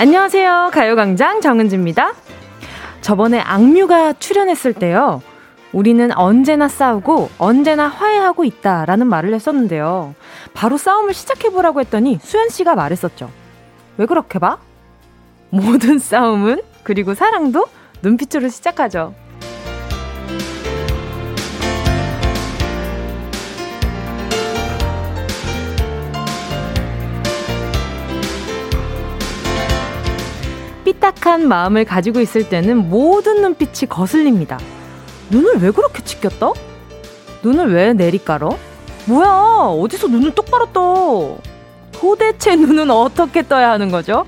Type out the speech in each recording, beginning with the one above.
안녕하세요. 가요광장 정은지입니다. 저번에 악뮤가 출연했을 때요. 우리는 언제나 싸우고 언제나 화해하고 있다라는 말을 했었는데요. 바로 싸움을 시작해보라고 했더니 수연씨가 말했었죠. 왜 그렇게 봐? 모든 싸움은, 그리고 사랑도 눈빛으로 시작하죠. 삐딱한 마음을 가지고 있을 때는 모든 눈빛이 거슬립니다. 눈을 왜 그렇게 치켰다? 눈을 왜 내리깔어? 뭐야, 어디서 눈을 똑바로 떠? 도대체 눈은 어떻게 떠야 하는 거죠?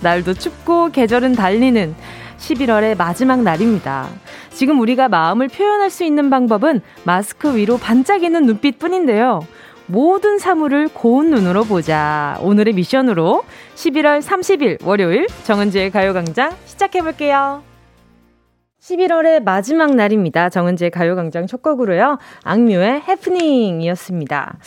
날도 춥고 계절은 달리는 11월의 마지막 날입니다. 지금 우리가 마음을 표현할 수 있는 방법은 마스크 위로 반짝이는 눈빛 뿐인데요. 모든 사물을 고운 눈으로 보자. 오늘의 미션으로 11월 30일 월요일 정은지의 가요광장 시작해볼게요. 11월의 마지막 날입니다. 정은지의 가요광장 첫 곡으로요. 악뮤의 해프닝이었습니다.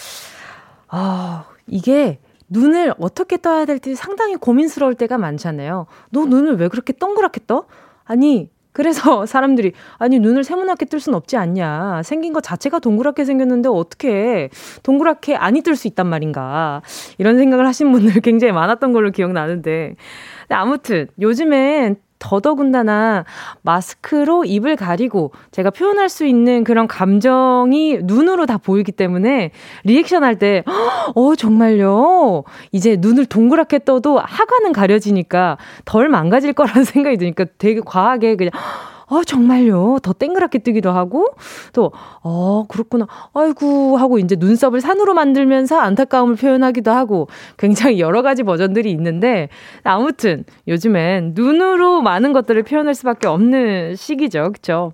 아, 이게 눈을 어떻게 떠야 될지 상당히 고민스러울 때가 많잖아요. 너 눈을 왜 그렇게 동그랗게 떠? 아니, 그래서 사람들이 아니 눈을 세모나게 뜰 순 없지 않냐. 생긴 것 자체가 동그랗게 생겼는데 어떻게 동그랗게 아니 뜰수 있단 말인가. 이런 생각을 하신 분들 굉장히 많았던 걸로 기억나는데. 아무튼 요즘엔 더더군다나 마스크로 입을 가리고 제가 표현할 수 있는 그런 감정이 눈으로 다 보이기 때문에 리액션 할 때, 어, 정말요? 이제 눈을 동그랗게 떠도 하관은 가려지니까 덜 망가질 거라는 생각이 드니까 되게 과하게 그냥, 어, 정말요. 더 땡그랗게 뜨기도 하고, 또, 어, 그렇구나. 아이고, 하고 이제 눈썹을 산으로 만들면서 안타까움을 표현하기도 하고, 굉장히 여러 가지 버전들이 있는데, 아무튼, 요즘엔 눈으로 많은 것들을 표현할 수밖에 없는 시기죠. 그쵸?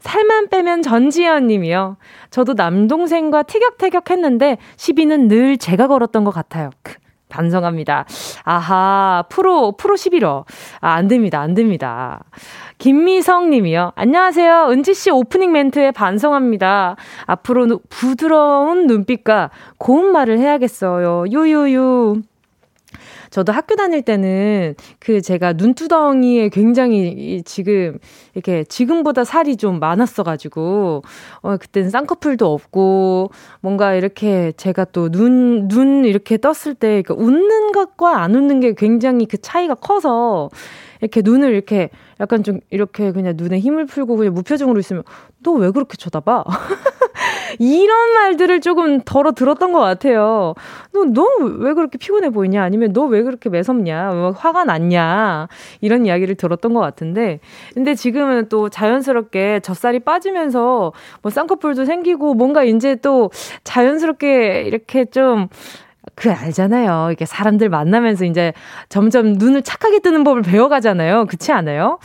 살만 빼면 전지현 님이요. 저도 남동생과 티격태격 했는데, 시비는 늘 제가 걸었던 것 같아요. 반성합니다. 아하, 프로, 프로 11호. 아, 안 됩니다, 안 됩니다. 김미성 님이요. 안녕하세요. 은지 씨 오프닝 멘트에 반성합니다. 앞으로 부드러운 눈빛과 고운 말을 해야겠어요. 유유유. 저도 학교 다닐 때는 그 제가 눈두덩이에 굉장히 지금 이렇게 지금보다 살이 좀 많았어가지고 어 그때는 쌍꺼풀도 없고 뭔가 이렇게 제가 또 눈눈 이렇게 떴을 때 그러니까 웃는 것과 안 웃는 게 굉장히 그 차이가 커서 이렇게 눈을 이렇게 약간 좀 이렇게 그냥 눈에 힘을 풀고 그냥 무표정으로 있으면 너 왜 그렇게 쳐다봐? 이런 말들을 조금 덜어 들었던 것 같아요. 너, 너 왜 그렇게 피곤해 보이냐? 아니면 너 왜 그렇게 매섭냐? 뭐 화가 났냐? 이런 이야기를 들었던 것 같은데. 근데 지금은 또 자연스럽게 젖살이 빠지면서 뭐 쌍꺼풀도 생기고 뭔가 이제 또 자연스럽게 이렇게 좀 그 알잖아요. 이게 사람들 만나면서 이제 점점 눈을 착하게 뜨는 법을 배워가잖아요. 그렇지 않아요?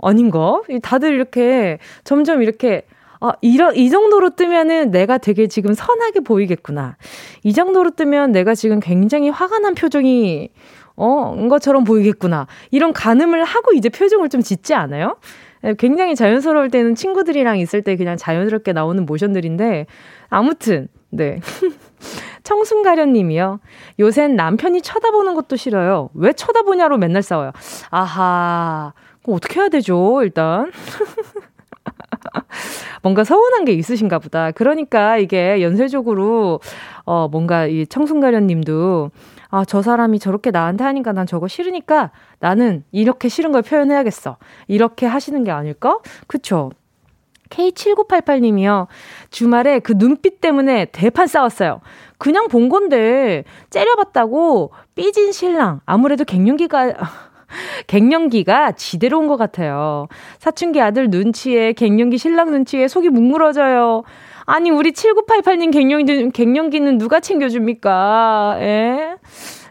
아닌가? 다들 이렇게 점점 이렇게 아, 이런, 이 정도로 뜨면은 내가 되게 지금 선하게 보이겠구나. 이 정도로 뜨면 내가 지금 굉장히 화가 난 표정이, 어, 인 것처럼 보이겠구나. 이런 가늠을 하고 이제 표정을 좀 짓지 않아요? 예, 굉장히 자연스러울 때는 친구들이랑 있을 때 그냥 자연스럽게 나오는 모션들인데, 아무튼, 네. 청순가련님이요. 요샌 남편이 쳐다보는 것도 싫어요. 왜 쳐다보냐로 맨날 싸워요. 아하. 그럼 어떻게 해야 되죠, 일단? 뭔가 서운한 게 있으신가 보다. 그러니까 이게 연쇄적으로, 어, 뭔가 이 청순가련 님도, 아, 저 사람이 저렇게 나한테 하니까 난 저거 싫으니까 나는 이렇게 싫은 걸 표현해야겠어. 이렇게 하시는 게 아닐까? 그쵸? K7988님이요. 주말에 그 눈빛 때문에 대판 싸웠어요. 그냥 본 건데, 째려봤다고 삐진 신랑. 아무래도 갱년기가, 갱년기가 지대로 온 것 같아요. 사춘기 아들 눈치에 갱년기 신랑 눈치에 속이 뭉그러져요. 아니 우리 7988님 갱년기, 갱년기는 누가 챙겨줍니까? 예?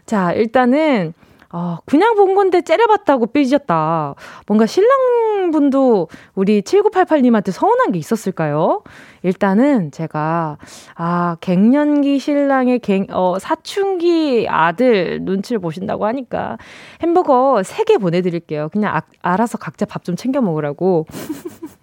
자 일단은 어, 그냥 본 건데 째려봤다고 삐졌다. 뭔가 신랑분도 우리 7988님한테 서운한 게 있었을까요? 일단은 제가, 아, 갱년기 신랑의 갱, 어, 사춘기 아들 눈치를 보신다고 하니까 햄버거 3개 보내드릴게요. 그냥 아, 알아서 각자 밥 좀 챙겨 먹으라고.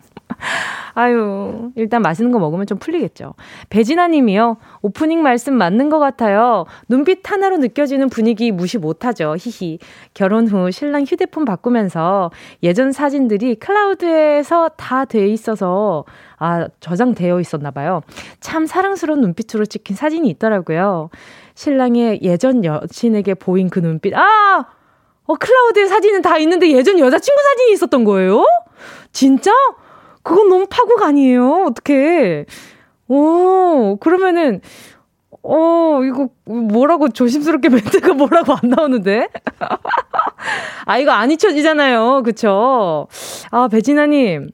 아유, 일단 맛있는 거 먹으면 좀 풀리겠죠. 배진아 님이요. 오프닝 말씀 맞는 것 같아요. 눈빛 하나로 느껴지는 분위기 무시 못하죠. 히히. 결혼 후 신랑 휴대폰 바꾸면서 예전 사진들이 클라우드에서 다 돼 있어서 아, 저장되어 있었나 봐요. 참 사랑스러운 눈빛으로 찍힌 사진이 있더라고요. 신랑의 예전 여친에게 보인 그 눈빛. 아! 어, 클라우드에 사진은 다 있는데 예전 여자친구 사진이 있었던 거예요? 진짜? 그건 너무 파국 아니에요? 어떻게? 오, 그러면은, 어, 이거 뭐라고 조심스럽게 멘트가 뭐라고 안 나오는데? 아, 이거 안 잊혀지잖아요. 그쵸? 아, 배진아님.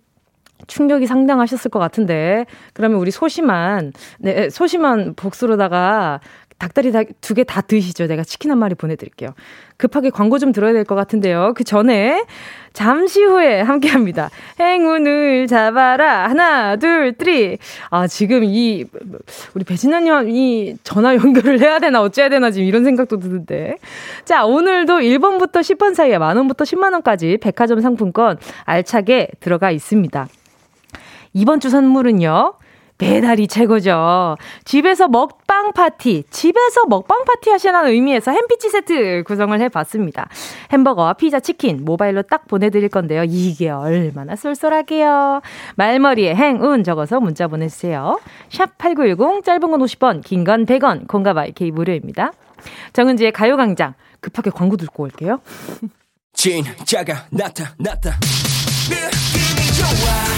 충격이 상당하셨을 것 같은데. 그러면 우리 소심한, 네, 소심한 복수로다가 닭다리 두 개 다 드시죠. 내가 치킨 한 마리 보내드릴게요. 급하게 광고 좀 들어야 될 것 같은데요. 그 전에 잠시 후에 함께 합니다. 행운을 잡아라. 하나, 둘, three. 아, 지금 이, 우리 배진아님 이 전화 연결을 해야 되나 어째야 되나 지금 이런 생각도 드는데. 자, 오늘도 1번부터 10번 사이에 만 원부터 10만 원까지 백화점 상품권 알차게 들어가 있습니다. 이번 주 선물은요. 배달이 최고죠. 집에서 먹방 파티, 집에서 먹방 파티 하시라는 의미에서 햄피치 세트 구성을 해봤습니다. 햄버거와 피자, 치킨, 모바일로 딱 보내드릴 건데요. 이게 얼마나 쏠쏠하게요. 말머리에 행운 적어서 문자 보내주세요. 샵 8910, 짧은 건 50원, 긴 건 100원, 공감 IK 무료입니다. 정은지의 가요광장, 급하게 광고 듣고 올게요. 진짜가 나타났다. 느낌이 좋아.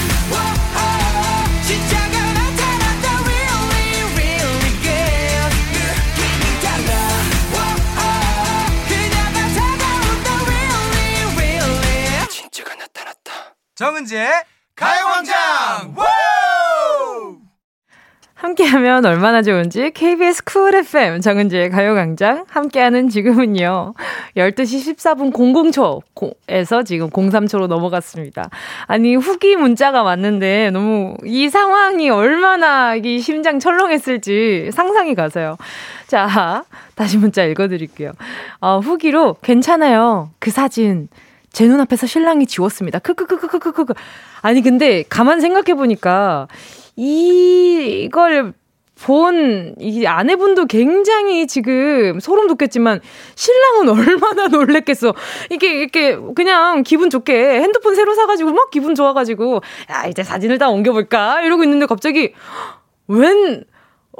정은지의 가요광장 함께하면 얼마나 좋은지 KBS 쿨 FM 정은지의 가요광장 함께하는 지금은요 12시 14분 00초에서 지금 03초로 넘어갔습니다. 아니 후기 문자가 왔는데 너무 이 상황이 얼마나 이 심장 철렁했을지 상상이 가세요. 자 다시 문자 읽어드릴게요. 어, 후기로 괜찮아요 그 사진 제 눈앞에서 신랑이 지웠습니다. 크크크크크크크. 아니, 근데 가만 생각해보니까 이걸 본 이 아내분도 굉장히 지금 소름 돋겠지만 신랑은 얼마나 놀랬겠어. 이게 이렇게 그냥 기분 좋게 핸드폰 새로 사가지고 막 기분 좋아가지고 야 이제 사진을 다 옮겨볼까 이러고 있는데 갑자기 웬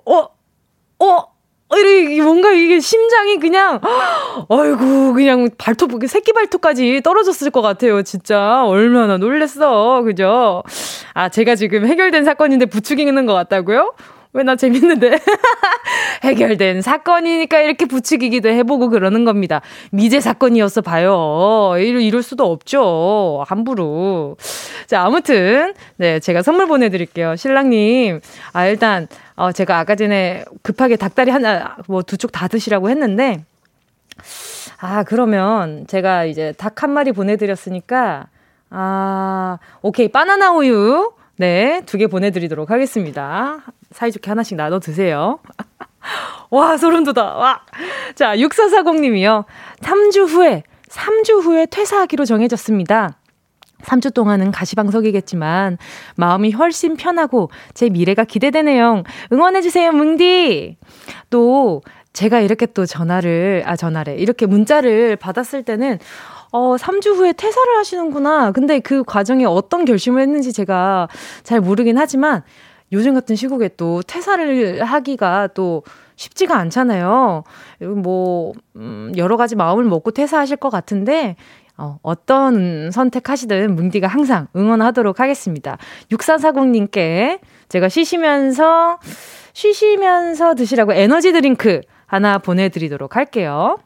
어? 어? 이렇게 뭔가 이게 심장이 그냥 아이고 그냥 발톱 새끼 발톱까지 떨어졌을 것 같아요 진짜. 얼마나 놀랬어 그죠? 아 제가 지금 해결된 사건인데 부추기는 것 같다고요 왜 나 재밌는데? 해결된 사건이니까 이렇게 부추기기도 해보고 그러는 겁니다. 미제 사건이었어 봐요. 이럴, 이럴 수도 없죠. 함부로. 자 아무튼 네 제가 선물 보내드릴게요. 신랑님. 아 일단 어, 제가 아까 전에 급하게 닭다리 하나, 뭐 두 쪽 다 드시라고 했는데, 아, 그러면 제가 이제 닭 한 마리 보내드렸으니까, 아, 오케이. 바나나 우유. 네, 두 개 보내드리도록 하겠습니다. 사이좋게 하나씩 나눠 드세요. 와, 소름 돋아. 와. 자, 6440님이요. 3주 후에, 3주 후에 퇴사하기로 정해졌습니다. 3주 동안은 가시방석이겠지만 마음이 훨씬 편하고 제 미래가 기대되네요. 응원해 주세요, 뭉디! 또 제가 이렇게 또 전화를, 아, 전화래. 이렇게 문자를 받았을 때는 어, 3주 후에 퇴사를 하시는구나. 근데 그 과정에 어떤 결심을 했는지 제가 잘 모르긴 하지만 요즘 같은 시국에 또 퇴사를 하기가 또 쉽지가 않잖아요. 뭐, 음, 여러 가지 마음을 먹고 퇴사하실 것 같은데, 어, 어떤 선택하시든 뭉디가 항상 응원하도록 하겠습니다. 6440님께 제가 쉬시면서, 쉬시면서 드시라고 에너지 드링크 하나 보내드리도록 할게요.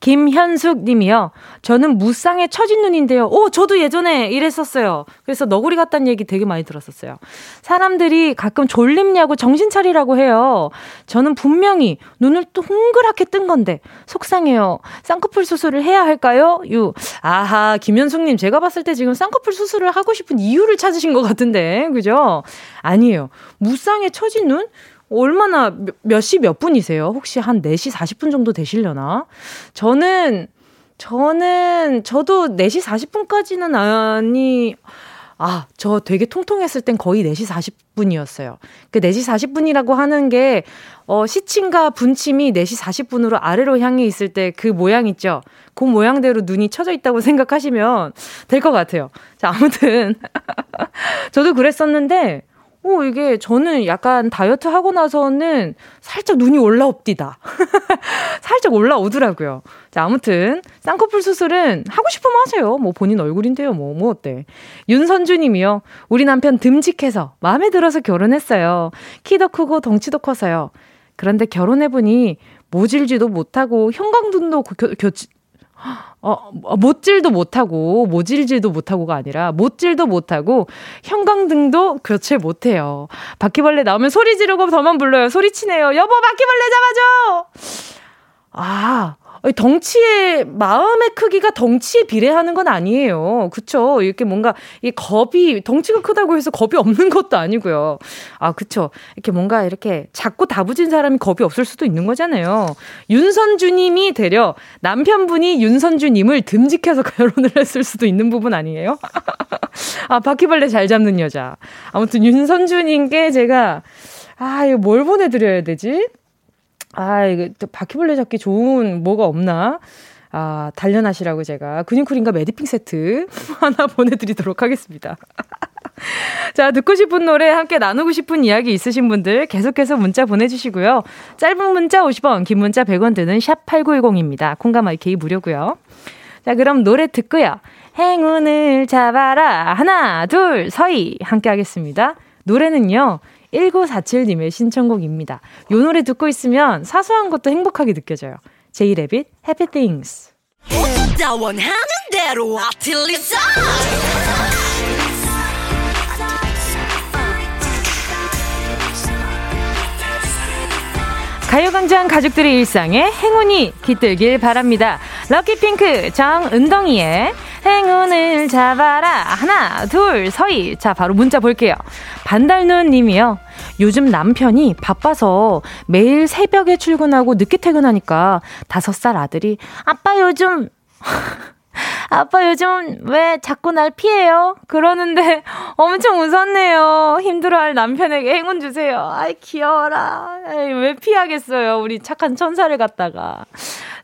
김현숙 님이요. 저는 무쌍의 처진 눈인데요. 오, 저도 예전에 이랬었어요. 그래서 너구리 같다는 얘기 되게 많이 들었었어요. 사람들이 가끔 졸립냐고 정신 차리라고 해요. 저는 분명히 눈을 또 동그랗게 뜬 건데 속상해요. 쌍꺼풀 수술을 해야 할까요? 유. 아하, 김현숙 님 제가 봤을 때 지금 쌍꺼풀 수술을 하고 싶은 이유를 찾으신 것 같은데. 그죠? 아니에요. 무쌍의 처진 눈? 얼마나 몇 시 몇 분이세요? 혹시 한 4시 40분 정도 되시려나? 저는 저는 저도 4시 40분까지는 아니 아, 저 되게 통통했을 땐 거의 4시 40분이었어요. 그 4시 40분이라고 하는 게, 어, 시침과 분침이 4시 40분으로 아래로 향해 있을 때 그 모양 있죠? 그 모양대로 눈이 쳐져 있다고 생각하시면 될 것 같아요. 자, 아무튼. 저도 그랬었는데, 오, 이게 저는 약간 다이어트 하고 나서는 살짝 눈이 올라옵디다. 살짝 올라오더라고요. 자, 아무튼, 쌍꺼풀 수술은 하고 싶으면 하세요. 뭐 본인 얼굴인데요. 뭐, 뭐 어때. 윤선주 님이요. 우리 남편 듬직해서 마음에 들어서 결혼했어요. 키도 크고 덩치도 커서요. 그런데 결혼해보니 모질지도 못하고 형광등도 어, 어, 못질도 못하고, 모질질도 못하고가 아니라, 못질도 못하고, 형광등도 교체 못해요. 바퀴벌레 나오면 소리 지르고 더만 불러요. 소리치네요. 여보, 바퀴벌레 잡아줘! 아, 덩치의 마음의 크기가 덩치에 비례하는 건 아니에요. 그쵸? 이렇게 뭔가 이 겁이 덩치가 크다고 해서 겁이 없는 것도 아니고요. 아, 그쵸? 이렇게 뭔가 이렇게 작고 다부진 사람이 겁이 없을 수도 있는 거잖아요. 윤선주님이 되려 남편분이 윤선주님을 듬직해서 결혼을 했을 수도 있는 부분 아니에요? 아, 바퀴벌레 잘 잡는 여자. 아무튼 윤선주님께 제가 아, 이거 뭘 보내드려야 되지? 아, 이거 또 바퀴벌레 잡기 좋은 뭐가 없나? 아, 단련하시라고 제가 근육쿨인가 매디핑 세트 하나 보내드리도록 하겠습니다. 자, 듣고 싶은 노래, 함께 나누고 싶은 이야기 있으신 분들 계속해서 문자 보내주시고요. 짧은 문자 50원, 긴 문자 100원 드는 샵8910입니다. 콩가마이케이 무료고요. 자, 그럼 노래 듣고요. 행운을 잡아라. 하나, 둘, 서희. 함께 하겠습니다. 노래는요. 1947님의 신청곡입니다. 요 노래 듣고 있으면 사소한 것도 행복하게 느껴져요. 제이레빗, Happy Things. 가요광장 가족들의 일상에 행운이 깃들길 바랍니다. 럭키핑크 정은동이의 행운을 잡아라. 하나, 둘, 서희. 자, 바로 문자 볼게요. 반달눈 님이요. 요즘 남편이 바빠서 매일 새벽에 출근하고 늦게 퇴근하니까 다섯 살 아들이 아빠 요즘 아빠 요즘 왜 자꾸 날 피해요? 그러는데 엄청 웃었네요. 힘들어할 남편에게 행운 주세요. 아이 귀여워라. 아이, 왜 피하겠어요? 우리 착한 천사를 갖다가.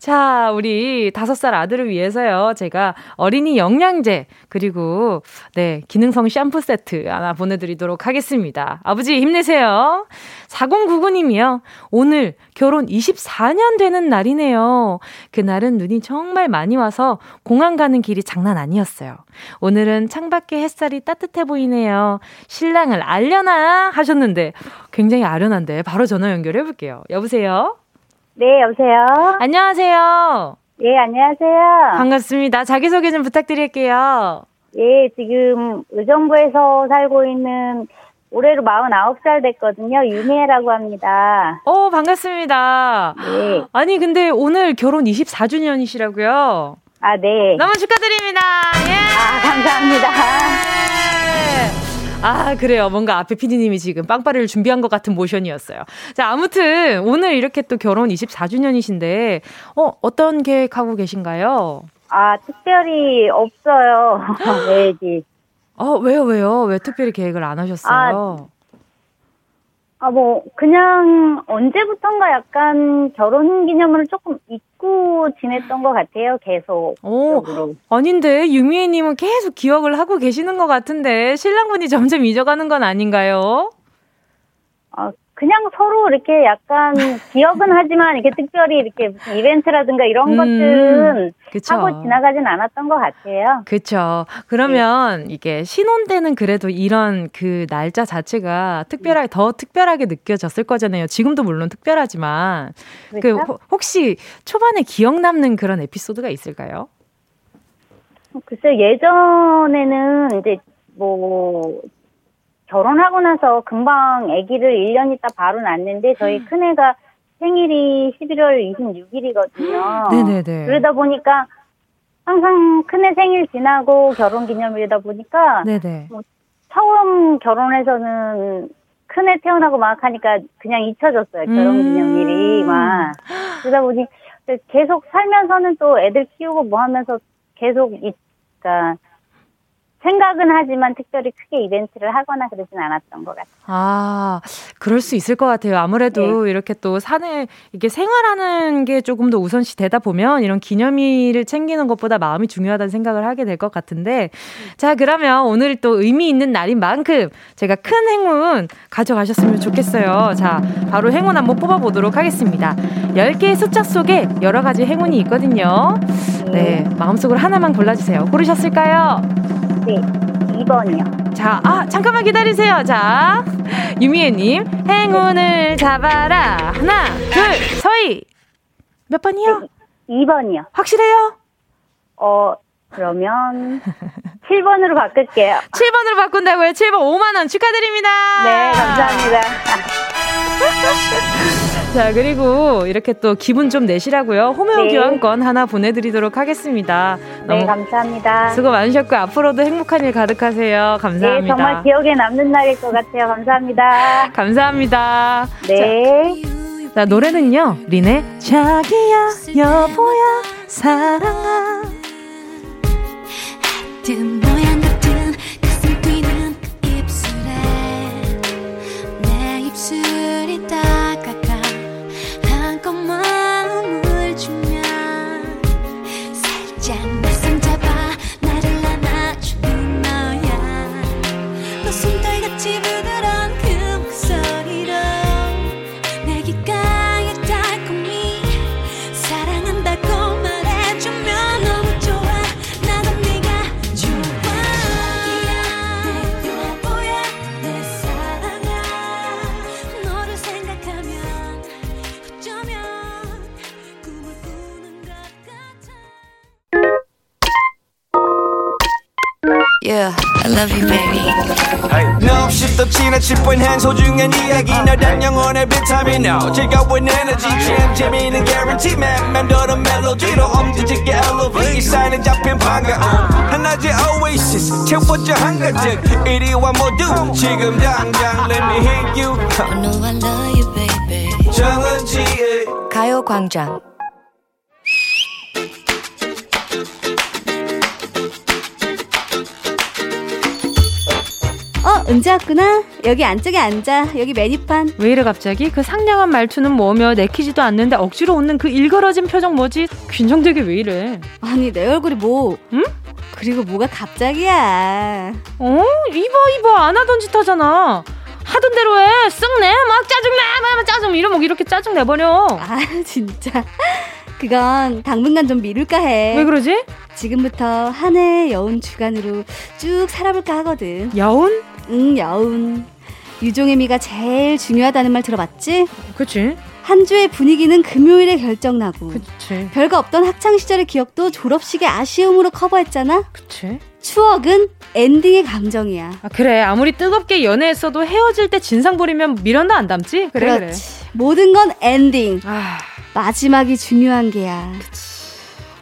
자, 우리 다섯 살 아들을 위해서요. 제가 어린이 영양제, 그리고, 네, 기능성 샴푸 세트 하나 보내 드리도록 하겠습니다. 아버지 힘내세요. 4099님이요. 오늘 결혼 24년 되는 날이네요. 그날은 눈이 정말 많이 와서 공항 가는 길이 장난 아니었어요. 오늘은 창밖에 햇살이 따뜻해 보이네요. 신랑을 알려나 하셨는데 굉장히 아련한데 바로 전화 연결해 볼게요. 여보세요? 네, 여보세요. 안녕하세요. 예, 안녕하세요. 반갑습니다. 자기소개 좀 부탁드릴게요. 예, 지금 의정부에서 살고 있는 올해로 49살 됐거든요. 유미애라고 합니다. 오, 반갑습니다. 네. 아니, 근데 오늘 결혼 24주년이시라고요? 아, 네. 너무 축하드립니다. 예! 아, 감사합니다. 아, 그래요. 뭔가 앞에 피디님이 지금 빵빠레를 준비한 것 같은 모션이었어요. 자, 아무튼 오늘 이렇게 또 결혼 24주년이신데, 어, 어떤 계획하고 계신가요? 아, 특별히 없어요. 왜지? 어, 왜요, 왜요? 왜 특별히 계획을 안 하셨어요? 아, 뭐, 그냥 언제부턴가 약간 결혼 기념을 조금 잊고 지냈던 것 같아요, 계속. 오, 아닌데, 유미애님은 계속 기억을 하고 계시는 것 같은데, 신랑분이 점점 잊어가는 건 아닌가요? 아, 그냥 서로 이렇게 약간 기억은 하지만 이렇게 특별히 이렇게 무슨 이벤트라든가 이런 음, 것들은 그쵸. 하고 지나가진 않았던 것 같아요. 그렇죠. 그러면 네. 이게 신혼 때는 그래도 이런 그 날짜 자체가 특별하게 더 특별하게 느껴졌을 거잖아요. 지금도 물론 특별하지만 그 그렇죠? 그 혹시 초반에 기억 남는 그런 에피소드가 있을까요? 글쎄 예전에는 이제 뭐 결혼하고 나서 금방 아기를 1년 있다 바로 낳는데 저희 음. 큰애가 생일이 11월 26일이거든요. 네네네. 그러다 보니까 항상 큰애 생일 지나고 결혼 기념일이다 보니까 네네. 뭐 처음 결혼해서는 큰애 태어나고 막 하니까 그냥 잊혀졌어요. 결혼 기념일이 음. 막. 그러다 보니 계속 살면서는 또 애들 키우고 뭐 하면서 계속 그러니까 생각은 하지만 특별히 크게 이벤트를 하거나 그러진 않았던 것 같아요. 아, 그럴 수 있을 것 같아요. 아무래도 네. 이렇게 또 산에 이게 생활하는 게 조금 더 우선시 되다 보면 이런 기념일을 챙기는 것보다 마음이 중요하다는 생각을 하게 될 것 같은데 자, 그러면 오늘 또 의미 있는 날인 만큼 제가 큰 행운 가져가셨으면 좋겠어요. 자, 바로 행운 한번 뽑아보도록 하겠습니다. 10개의 숫자 속에 여러 가지 행운이 있거든요. 네, 네 마음속으로 하나만 골라주세요. 고르셨을까요? 네, 2번이요. 자, 아, 잠깐만 기다리세요. 자, 유미애님, 행운을 잡아라. 하나, 둘, 서희. 몇 번이요? 네, 2번이요. 확실해요? 어, 그러면 7번으로 바꿀게요. 7번으로 바꾼다고요? 7번 5만원 축하드립니다. 네, 감사합니다. 자, 그리고 이렇게 또 기분 좀 내시라고요. 홈웨어 네. 교환권 하나 보내드리도록 하겠습니다. 네, 감사합니다. 수고 많으셨고, 앞으로도 행복한 일 가득하세요. 감사합니다. 네, 정말 기억에 남는 날일 것 같아요. 감사합니다. 감사합니다. 네. 자, 자 노래는요, 린의 자기야, 여보야, 사랑아. love you, baby. Hey. No, shift the china chip when hands hold you and 이야기 너란 영혼의 비타민 O 즐거운 에너지 jam 재미있는 guarantee man 맴도는 멜로디로 엄지짓게 elevate 이 사인은 잡힌 반가움 하나의 oasis 채워져 한가득 이리와 모두 지금 당장 let me hit you I know I love you, baby. 정은지의 가요광장 은지 왔구나. 여기 안쪽에 앉아. 여기 메뉴판. 왜 이래 갑자기? 그 상냥한 말투는 뭐며 내키지도 않는데 억지로 웃는 그 일그러진 표정 뭐지? 긴장되게 왜 이래? 아니 내 얼굴이 뭐? 응? 그리고 뭐가 갑자기야? 어? 입어 입어 안 하던 짓 하잖아. 하던 대로 해. 쓱내. 막 짜증나. 막 짜증 이러면 이렇게 짜증 내버려. 아 진짜. 그건 당분간 좀 미룰까 해. 왜 그러지? 지금부터 한 해 여운 주간으로 쭉 살아볼까 하거든. 여운? 응, 여운. 유종의 미가 제일 중요하다는 말 들어봤지? 그치. 한 주의 분위기는 금요일에 결정나고. 그치. 별거 없던 학창시절의 기억도 졸업식의 아쉬움으로 커버했잖아? 그치. 추억은 엔딩의 감정이야. 아, 그래. 아무리 뜨겁게 연애했어도 헤어질 때 진상 부리면 미련도 안 남지? 그래, 그렇지. 그래. 모든 건 엔딩. 아... 마지막이 중요한 게야. 그치.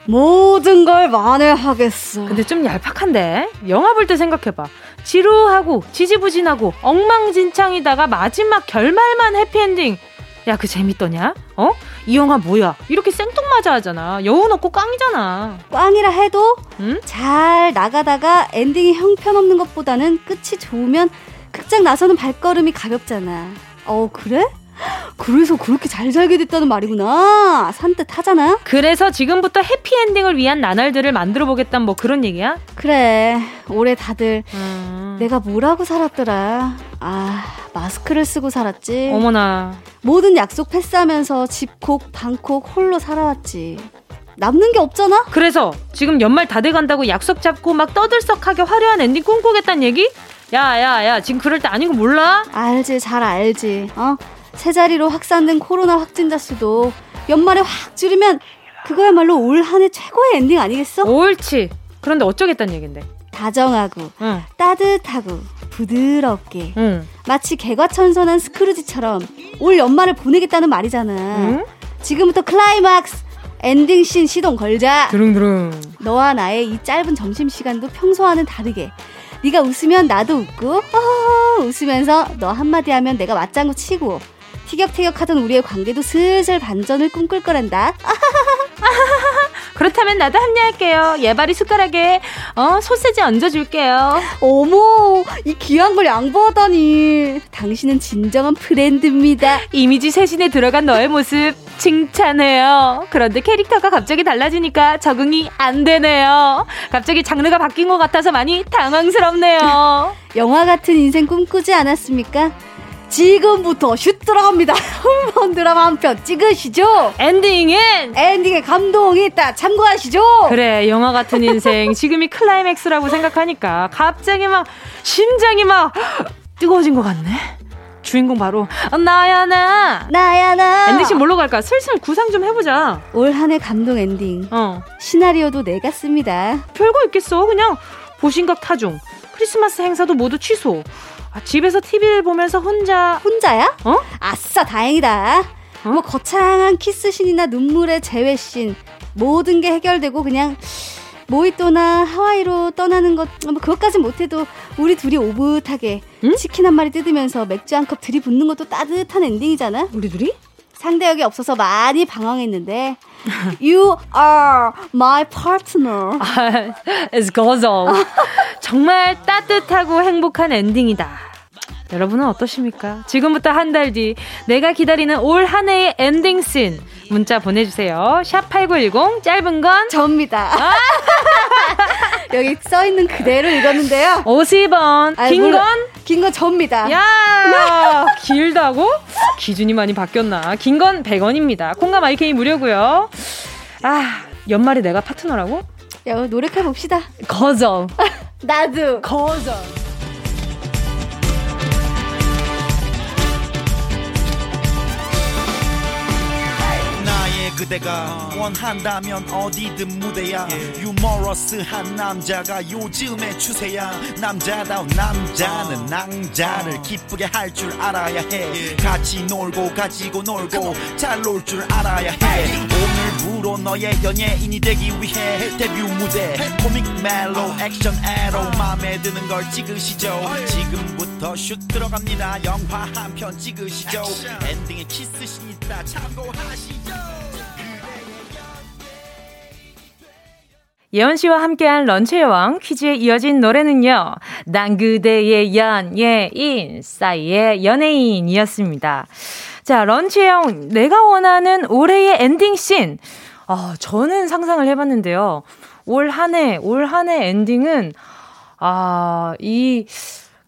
모든 걸 만회하겠어. 근데 좀 얄팍한데? 영화 볼 때 생각해봐. 지루하고 지지부진하고 엉망진창이다가 마지막 결말만 해피엔딩. 야, 그 재밌더냐? 어? 이 영화 뭐야? 이렇게 생뚱맞아 하잖아. 여운 없고 꽝이잖아. 꽝이라 해도 응? 잘 나가다가 엔딩이 형편없는 것보다는 끝이 좋으면 극장 나서는 발걸음이 가볍잖아. 어, 그래? 그래서 그렇게 잘 살게 됐다는 말이구나. 산뜻 하잖아. 그래서 지금부터 해피엔딩을 위한 나날들을 만들어 보겠다는 뭐 그런 얘기야? 그래. 올해 다들 음... 내가 뭐라고 살았더라. 아, 마스크를 쓰고 살았지. 어머나. 모든 약속 패스하면서 집콕, 방콕 홀로 살아왔지. 남는 게 없잖아? 그래서 지금 연말 다 돼간다고 약속 잡고 막 떠들썩하게 화려한 엔딩 꿈꾸겠다는 얘기? 야, 야, 야, 지금 그럴 때 아닌 거 몰라? 알지, 잘 알지. 어? 세 자리로 확산된 코로나 확진자 수도 연말에 확 줄이면 그거야말로 올 한 해 최고의 엔딩 아니겠어? 옳지. 그런데 어쩌겠다는 얘긴데. 다정하고 응. 따뜻하고 부드럽게 응. 마치 개과천선한 스크루지처럼 올 연말을 보내겠다는 말이잖아. 응? 지금부터 클라이막스 엔딩 씬 시동 걸자. 드릉드릉. 너와 나의 이 짧은 점심 시간도 평소와는 다르게 네가 웃으면 나도 웃고 어, 웃으면서 너 한마디 하면 내가 맞장구 치고 티격태격하던 우리의 관계도 슬슬 반전을 꿈꿀 거란다. 그렇다면 나도 합류할게요. 예발이 숟가락에 어 소세지 얹어줄게요. 어머, 이 귀한 걸 양보하다니. 당신은 진정한 프렌드입니다. 이미지 세신에 들어간 너의 모습 칭찬해요. 그런데 캐릭터가 갑자기 달라지니까 적응이 안 되네요. 갑자기 장르가 바뀐 것 같아서 많이 당황스럽네요. 영화 같은 인생 꿈꾸지 않았습니까? 지금부터 슛 들어갑니다. 홈런 드라마 한 편 찍으시죠. 엔딩은 엔딩에 감동이 있다. 참고하시죠. 그래 영화 같은 인생 지금이 클라이맥스라고 생각하니까 갑자기 막 심장이 막 뜨거워진 것 같네. 주인공 바로 나야 나 나야 나 엔딩씬 뭘로 갈까? 슬슬 구상 좀 해보자. 올 한 해 감동 엔딩. 어 시나리오도 내가 씁니다. 별거 있겠어. 그냥 보신각 타중. 크리스마스 행사도 모두 취소. 아, 집에서 TV를 보면서 혼자 혼자야? 어? 아싸 다행이다. 어? 뭐 거창한 키스신이나 눈물의 재회신 모든 게 해결되고 그냥 모히또나 하와이로 떠나는 것, 뭐 그것까진 못해도 우리 둘이 오붓하게 응? 치킨 한 마리 뜯으면서 맥주 한 컵 들이붓는 것도 따뜻한 엔딩이잖아. 우리 둘이? 상대역이 없어서 많이 방황했는데 You are my partner. 아, it's gozo. 정말 따뜻하고 행복한 엔딩이다. 여러분은 어떠십니까? 지금부터 한 달 뒤 내가 기다리는 올 한 해의 엔딩 씬 문자 보내주세요. 샵 8910 짧은 건 접니다. 여기 써 있는 그대로 읽었는데요. 50원 아이, 긴 건? 긴 건 접니다. 야 길다고? 기준이 많이 바뀌었나? 긴 건 100원입니다. 콩감 IK 무료고요. 아 연말에 내가 파트너라고? 야, 노력해 봅시다. 거저 나도. 거저 그대가 원한다면 어디든 무대야. 유머러스한 남자가 요즘의 추세야. 남자다운 남자는 낭자를 기쁘게 할 줄 알아야 해. 같이 놀고 가지고 놀고 잘 놀 줄 알아야 해. 오늘부로 너의 연예인이 되기 위해 데뷔 무대. 코믹 멜로 액션 에로 마음에 드는 걸 찍으시죠. 지금부터 슛 들어갑니다. 영화 한 편 찍으시죠. 엔딩에 키스신 있다 참고하시죠 예원 씨와 함께한 런치의 왕 퀴즈에 이어진 노래는요. 난 그대의 연예인 싸이의 연예인이었습니다. 자, 런치의 왕 내가 원하는 올해의 엔딩 씬. 아, 저는 상상을 해봤는데요. 올 한 해, 올 한 해 엔딩은 아, 이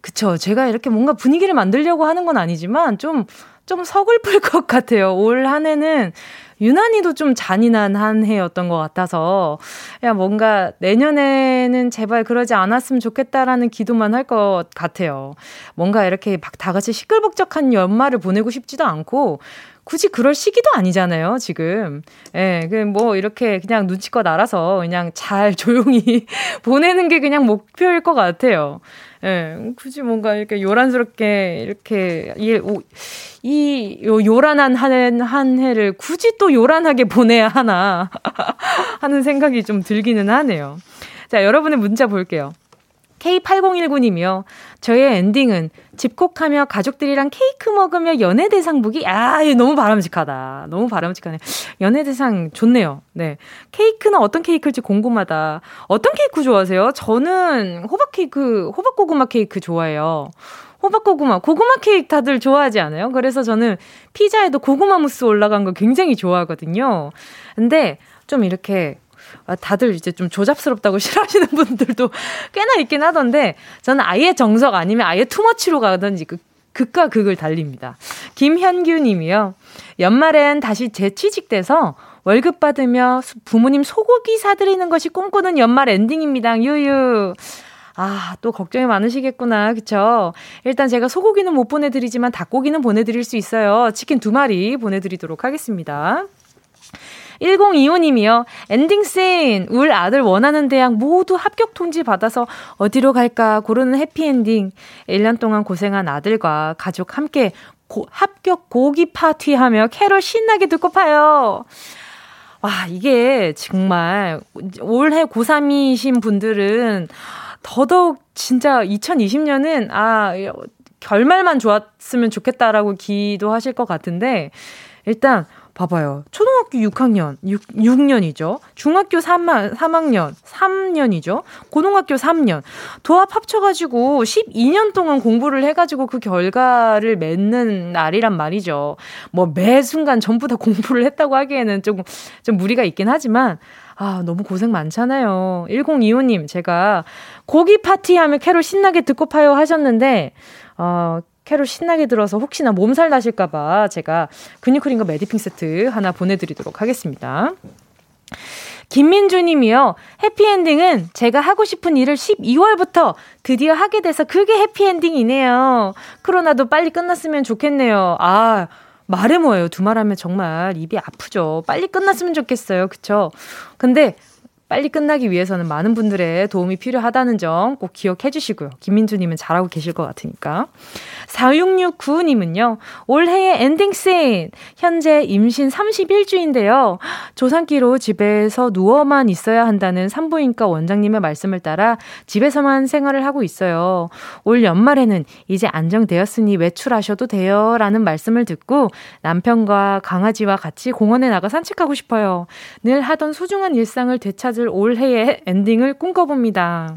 그쵸. 제가 이렇게 뭔가 분위기를 만들려고 하는 건 아니지만 좀, 좀 서글플 것 같아요. 올 한 해는 유난히도 좀 잔인한 한 해였던 것 같아서, 야, 뭔가 내년에는 제발 그러지 않았으면 좋겠다라는 기도만 할 것 같아요. 뭔가 이렇게 막 다 같이 시끌벅적한 연말을 보내고 싶지도 않고, 굳이 그럴 시기도 아니잖아요, 지금. 예, 그뭐 이렇게 그냥 눈치껏 알아서 그냥 잘 조용히 보내는 게 그냥 목표일 것 같아요. 예, 굳이 뭔가 이렇게 요란스럽게 이렇게 이, 오, 이 요, 요란한 한, 한 해를 굳이 또 요란하게 보내야 하나 하는 생각이 좀 들기는 하네요. 자, 여러분의 문자 볼게요. K8019님이요. 저의 엔딩은 집콕하며 가족들이랑 케이크 먹으며 연예대상 보기? 아, 너무 바람직하다. 너무 바람직하네. 연예대상 좋네요. 네. 케이크는 어떤 케이크일지 궁금하다. 어떤 케이크 좋아하세요? 저는 호박 케이크, 호박 고구마 케이크 좋아해요. 호박 고구마, 고구마 케이크 다들 좋아하지 않아요? 그래서 저는 피자에도 고구마 무스 올라간 거 굉장히 좋아하거든요. 근데 좀 이렇게 아, 다들 이제 좀 조잡스럽다고 싫어하시는 분들도 꽤나 있긴 하던데 저는 아예 정석 아니면 아예 투머치로 가든지 그 극과 극을 달립니다. 김현규 님이요. 연말엔 다시 재취직돼서 월급 받으며 부모님 소고기 사드리는 것이 꿈꾸는 연말 엔딩입니다. 유유. 아, 또 걱정이 많으시겠구나. 그쵸? 일단 제가 소고기는 못 보내드리지만 닭고기는 보내드릴 수 있어요. 치킨 두 마리 보내드리도록 하겠습니다. 1025님이요. 엔딩씬. 울 아들 원하는 대학 모두 합격 통지 받아서 어디로 갈까 고르는 해피엔딩. 1년 동안 고생한 아들과 가족 함께 고, 합격 고기 파티하며 캐롤 신나게 듣고 파요. 와, 이게 정말 올해 고3이신 분들은 더더욱 진짜 2020년은 아, 결말만 좋았으면 좋겠다라고 기도하실 것 같은데 일단 봐봐요. 초등학교 6학년, 6, 6년이죠. 중학교 3, 3학년, 3년이죠. 고등학교 3년. 도합 합쳐가지고 12년 동안 공부를 해가지고 그 결과를 맺는 날이란 말이죠. 뭐 매 순간 전부 다 공부를 했다고 하기에는 조금, 좀 무리가 있긴 하지만, 아, 너무 고생 많잖아요. 1025님, 제가 고기 파티 하면 캐롤 신나게 듣고 파요 하셨는데, 어, 캐롤 신나게 들어서 혹시나 몸살 나실까봐 제가 근육크림과 메디핑 세트 하나 보내드리도록 하겠습니다. 김민주 님이요. 해피엔딩은 제가 하고 싶은 일을 12월부터 드디어 하게 돼서 그게 해피엔딩이네요. 코로나도 빨리 끝났으면 좋겠네요. 아, 말해 뭐예요. 두말 하면 정말 입이 아프죠. 빨리 끝났으면 좋겠어요. 그쵸? 근데 빨리 끝나기 위해서는 많은 분들의 도움이 필요하다는 점 꼭 기억해 주시고요. 김민주님은 잘하고 계실 것 같으니까. 4669님은요, 올해의 엔딩씬. 현재 임신 31주인데요. 조산기로 집에서 누워만 있어야 한다는 산부인과 원장님의 말씀을 따라 집에서만 생활을 하고 있어요. 올 연말에는 이제 안정되었으니 외출하셔도 돼요. 라는 말씀을 듣고 남편과 강아지와 같이 공원에 나가 산책하고 싶어요. 늘 하던 소중한 일상을 되찾을 올해의 엔딩을 꿈꿔봅니다.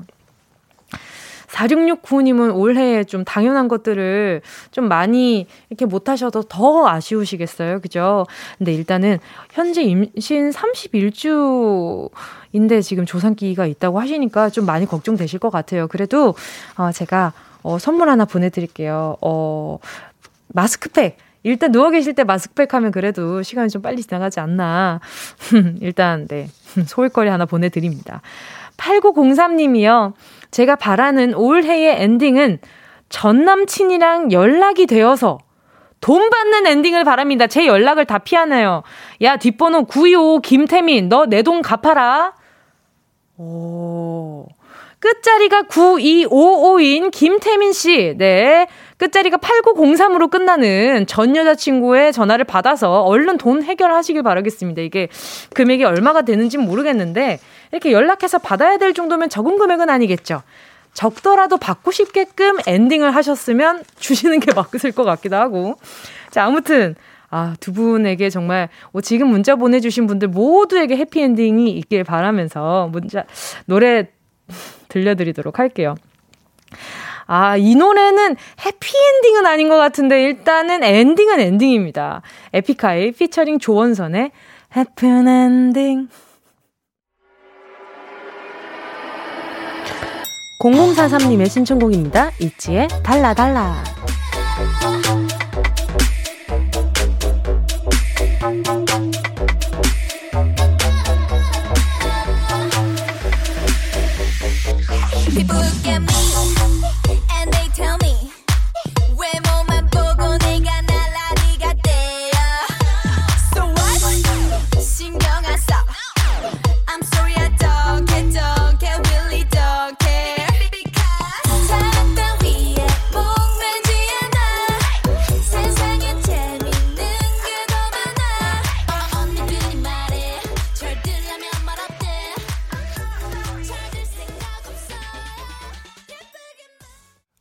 4669님은 올해에 좀 당연한 것들을 좀 많이 이렇게 못하셔도 더 아쉬우시겠어요. 그죠? 근데 일단은 현재 임신 31주인데 지금 조산기가 있다고 하시니까 좀 많이 걱정되실 것 같아요. 그래도, 어, 제가, 어, 선물 하나 보내드릴게요. 어, 마스크팩. 일단 누워 계실 때 마스크팩 하면 그래도 시간이 좀 빨리 지나가지 않나. 일단, 네. 소일거리 하나 보내드립니다. 8903님이요. 제가 바라는 올해의 엔딩은 전 남친이랑 연락이 되어서 돈 받는 엔딩을 바랍니다. 제 연락을 다 피하네요. 야, 뒷번호 925 김태민, 너 내 돈 갚아라. 오. 끝자리가 9255인 김태민 씨. 네. 끝자리가 8903으로 끝나는 전 여자친구의 전화를 받아서 얼른 돈 해결하시길 바라겠습니다. 이게 금액이 얼마가 되는지 모르겠는데 이렇게 연락해서 받아야 될 정도면 적은 금액은 아니겠죠. 적더라도 받고 싶게끔 엔딩을 하셨으면 주시는 게 맞을 것 같기도 하고. 자, 아무튼 아, 두 분에게 정말 뭐 지금 문자 보내주신 분들 모두에게 해피엔딩이 있길 바라면서 문자, 노래 들려드리도록 할게요. 아, 이 노래는 해피엔딩은 아닌 것 같은데 일단은 엔딩은 엔딩입니다. 에픽하이 피처링 조원선의 해피 엔딩. 0043님의 신청곡입니다. 있지의 달라 달라.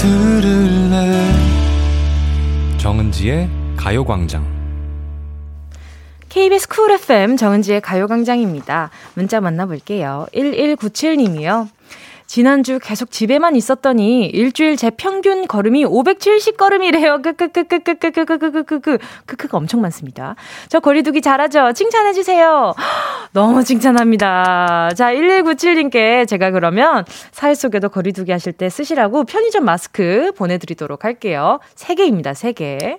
들을래 정은지의 가요광장 KBS 쿨 FM 정은지의 가요광장입니다. 문자 만나볼게요. 1197님이요. 지난주 계속 집에만 있었더니 일주일 제 평균 걸음이 570걸음이래요. 크크크크크크크크크크크크. 크크가 엄청 많습니다. 저 거리두기 잘하죠? 칭찬해주세요. 너무 칭찬합니다. 자, 1197님께 제가 그러면 사회 속에도 거리두기 하실 때 쓰시라고 편의점 마스크 보내드리도록 할게요. 3개입니다, 3개.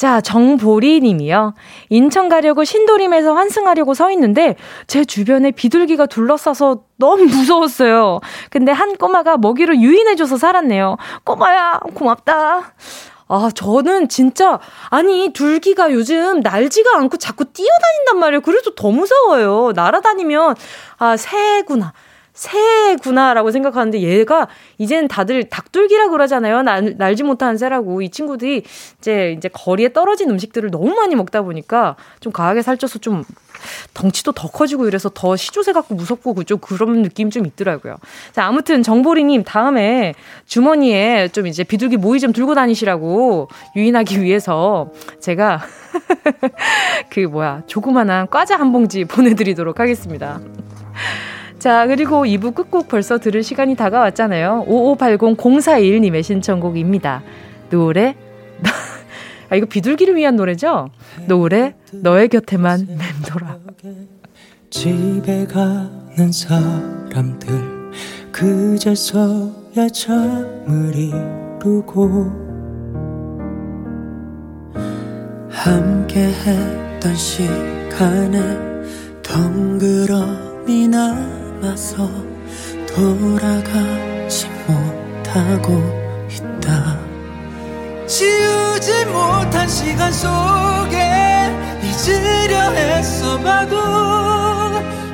자, 정보리 님이요. 인천 가려고 신도림에서 환승하려고 서 있는데 제 주변에 비둘기가 둘러싸서 너무 무서웠어요. 근데 한 꼬마가 먹이를 유인해줘서 살았네요. 꼬마야, 고맙다. 아, 저는 진짜, 아니, 둘기가 요즘 날지가 않고 자꾸 뛰어다닌단 말이에요. 그래서 더 무서워요. 날아다니면, 아, 새구나. 새구나라고 생각하는데 얘가 이제는 다들 닭둘기라 그러잖아요. 날, 날지 못하는 새라고. 이 친구들이 이제 이제 거리에 떨어진 음식들을 너무 많이 먹다 보니까 좀 과하게 살쪄서 좀 덩치도 더 커지고 이래서 더 시조새 같고 무섭고 좀 그런 느낌 좀 있더라고요. 자, 아무튼 정보리님 다음에 주머니에 좀 이제 비둘기 모이 좀 들고 다니시라고 유인하기 위해서 제가 그 뭐야 조그만한 과자 한 봉지 보내드리도록 하겠습니다. 자, 그리고 2부 끝곡 벌써 들을 시간이 다가왔잖아요. 5580-041님의 신청곡입니다. 노래, 아, 이거 비둘기를 위한 노래죠? 노래, 너의 곁에만 맴돌아. 집에 가는 사람들, 그제서야 잠을 이루고, 함께 했던 시간에 덩그러니 나 남아서 돌아가지 못하고 있다. 지우지 못한 시간 속에 잊으려 했어 봐도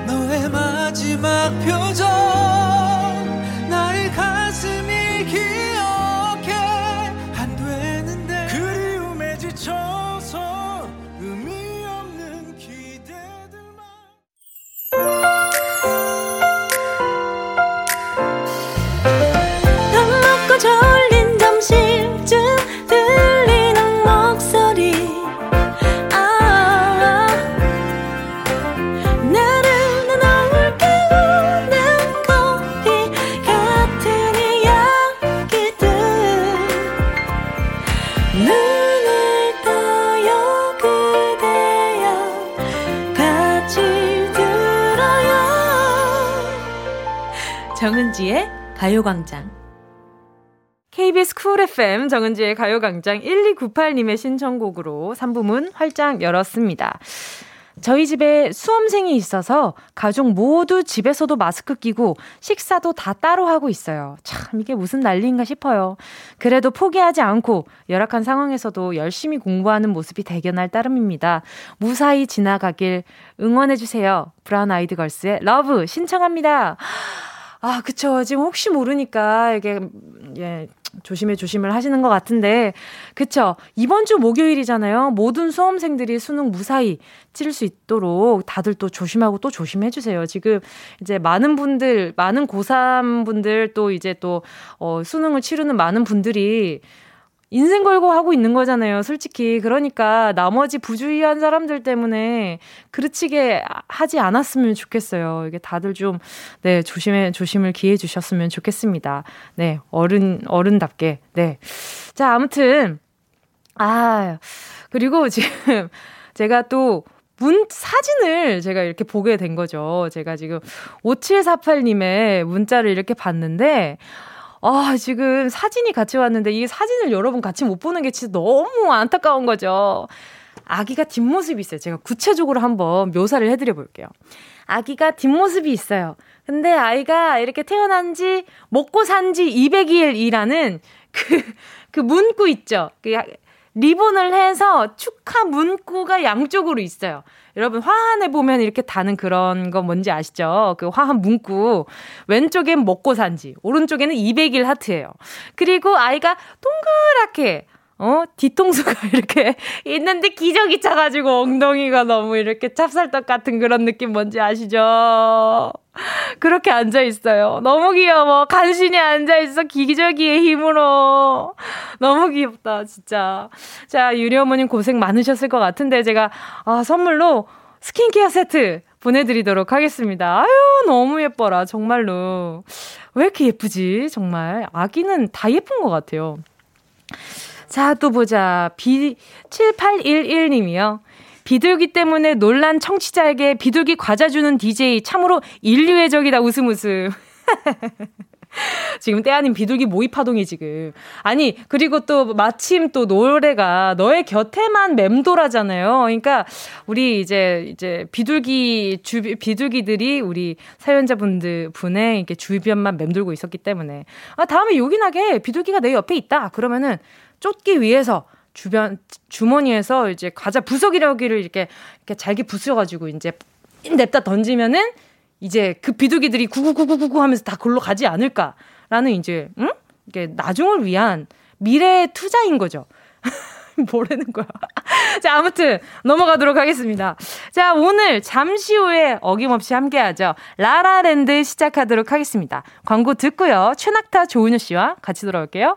너의 마지막 표정 가요광장 KBS 쿨 FM 정은지의 가요광장 1298님의 신청곡으로 3부 문 활짝 열었습니다. 저희 집에 수험생이 있어서 가족 모두 집에서도 마스크 끼고 식사도 다 따로 하고 있어요. 참, 이게 무슨 난리인가 싶어요. 그래도 포기하지 않고 열악한 상황에서도 열심히 공부하는 모습이 대견할 따름입니다. 무사히 지나가길 응원해주세요. Brown Eyed Girls의 Love 신청합니다. 아, 그쵸. 지금 혹시 모르니까 이게, 예, 조심해 조심을 하시는 것 같은데, 그쵸. 이번 주 목요일이잖아요. 모든 수험생들이 수능 무사히 치를 수 있도록 다들 또 조심하고 또 조심해 주세요. 지금 이제 많은 분들, 많은 고3 분들 또 이제 또, 어, 수능을 치르는 많은 분들이 인생 걸고 하고 있는 거잖아요, 솔직히. 그러니까 나머지 부주의한 사람들 때문에 그르치게 하지 않았으면 좋겠어요. 이게 다들 좀, 네, 조심해, 조심을 기해 주셨으면 좋겠습니다. 네, 어른, 어른답게. 네. 자, 아무튼, 아, 그리고 지금 제가 또 문, 사진을 제가 이렇게 보게 된 거죠. 제가 지금 5748님의 문자를 이렇게 봤는데, 아, 지금 사진이 같이 왔는데 이 사진을 여러분 같이 못 보는 게 진짜 너무 안타까운 거죠. 아기가 뒷모습이 있어요. 제가 구체적으로 한번 묘사를 해드려 볼게요. 아기가 뒷모습이 있어요. 근데 아이가 이렇게 태어난 지, 먹고 산 지 200일이라는 그, 그 문구 있죠. 그 리본을 해서 축하 문구가 양쪽으로 있어요. 여러분 화환에 보면 이렇게 다는 그런 거 뭔지 아시죠? 그 화환 문구 왼쪽엔 먹고 산지 오른쪽에는 200일 하트예요. 그리고 아이가 동그랗게 어, 뒤통수가 이렇게 있는데 기저귀 차가지고 엉덩이가 너무 이렇게 찹쌀떡 같은 그런 느낌 뭔지 아시죠? 그렇게 앉아있어요. 너무 귀여워. 간신히 앉아있어. 기저귀의 힘으로. 너무 귀엽다, 진짜. 자, 유리 어머님 고생 많으셨을 것 같은데, 제가, 아, 선물로 스킨케어 세트 보내드리도록 하겠습니다. 아유, 너무 예뻐라. 정말로. 왜 이렇게 예쁘지? 정말. 아기는 다 예쁜 것 같아요. 자, 또 보자. B7811님이요. 비둘기 때문에 놀란 청취자에게 비둘기 과자 주는 DJ 참으로 인류의 적이다 웃음 웃음. 지금 때 아닌 비둘기 모의 파동이 지금. 아니, 그리고 또 마침 또 노래가 너의 곁에만 맴돌아잖아요. 그러니까 우리 이제, 이제 비둘기, 주, 비둘기들이 우리 사연자분들 분의 이렇게 주변만 맴돌고 있었기 때문에. 아, 다음에 요긴하게 비둘기가 내 옆에 있다. 그러면은 쫓기 위해서 주변, 주머니에서 이제 과자 부석이라기를 이렇게, 이렇게 잘게 부숴가지고 이제 냅다 던지면은 이제 그 비둘기들이 구구구구구구 하면서 다 골로 가지 않을까라는 이제 응? 이게 나중을 위한 미래 투자인 거죠. 뭐라는 거야. 자, 아무튼 넘어가도록 하겠습니다. 자, 오늘 잠시 후에 어김없이 함께 하죠. 라라랜드 시작하도록 하겠습니다. 광고 듣고요. 최낙타 조은유 씨와 같이 돌아올게요.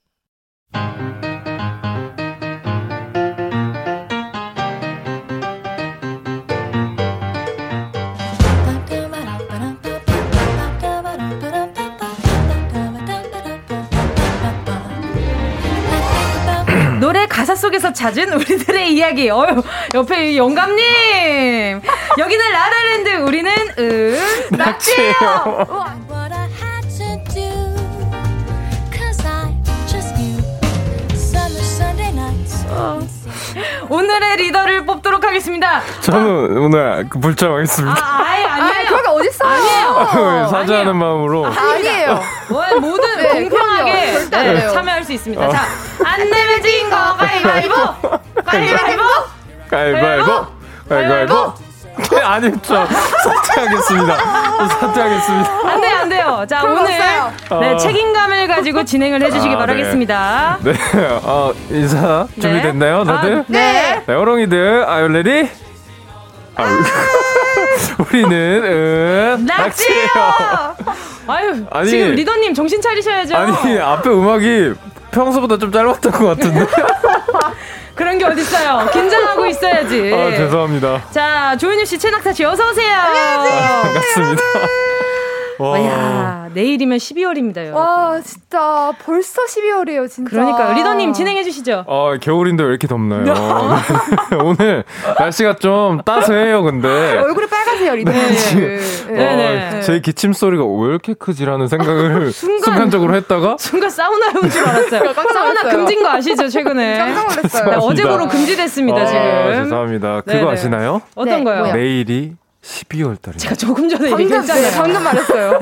가사 속에서 찾은 우리들의 이야기. 어유 옆에 이 영감님. 여기는 라라랜드, 우리는 은 낙지예요. nights. 오늘의 리더를 뽑도록 하겠습니다. 저는 오늘 그 불참하겠습니다. 아, 아예 아니에요. 그런 게 어딨어요? 아니에요. 사죄하는 마음으로 아니에요. 뭐, 모든 네, 공평하게 네. 참여할 수 있습니다. 자, 안 내면 진거 가위바위보! 가위바위보! 가위바위보 가위바위보 네, 아니 저 사퇴하겠습니다 사퇴하겠습니다 안 돼요, 안 돼요. 자, 오늘. 네, 어. 책임감을 가지고 진행을 해주시기 아, 바라겠습니다. 네 어, 인사 준비됐나요 다들 아, 네. 네 호롱이들 are you ready 아, 우리는 은 낙지예요! 아유, 아니. 지금 리더님 정신 차리셔야죠. 아니 앞에 음악이 평소보다 좀 짧았던 것 같은데 그런 게 어딨어요. 긴장하고 있어야지. 아 죄송합니다 자, 조은유 씨, 최낙타 씨, 어서오세요. 아, 반갑습니다 와. 야 내일이면 12월입니다, 여러분. 와, 진짜 벌써 12월이에요, 진짜. 그러니까 리더님 진행해 주시죠. 아, 겨울인데 왜 이렇게 덥나요? 오늘 날씨가 좀 따스해요, 근데. 얼굴이 빨가세요, 리더님. 네 네. 어, 제 기침 소리가 왜 이렇게 크지라는 생각을 순간 적으로 했다가 순간 사우나에 온줄 알았어요. 사우나. 금지인 거 아시죠, 최근에? 깜짝 놀랐어요. 네. 어제부로 금지됐습니다, 아, 지금. 죄송합니다. 네네. 그거 아시나요? 어떤 네, 거요? 내일이 12월 달입니다. 제가 조금 전에 방금, 얘기했잖아요. 네, 방금 말했어요.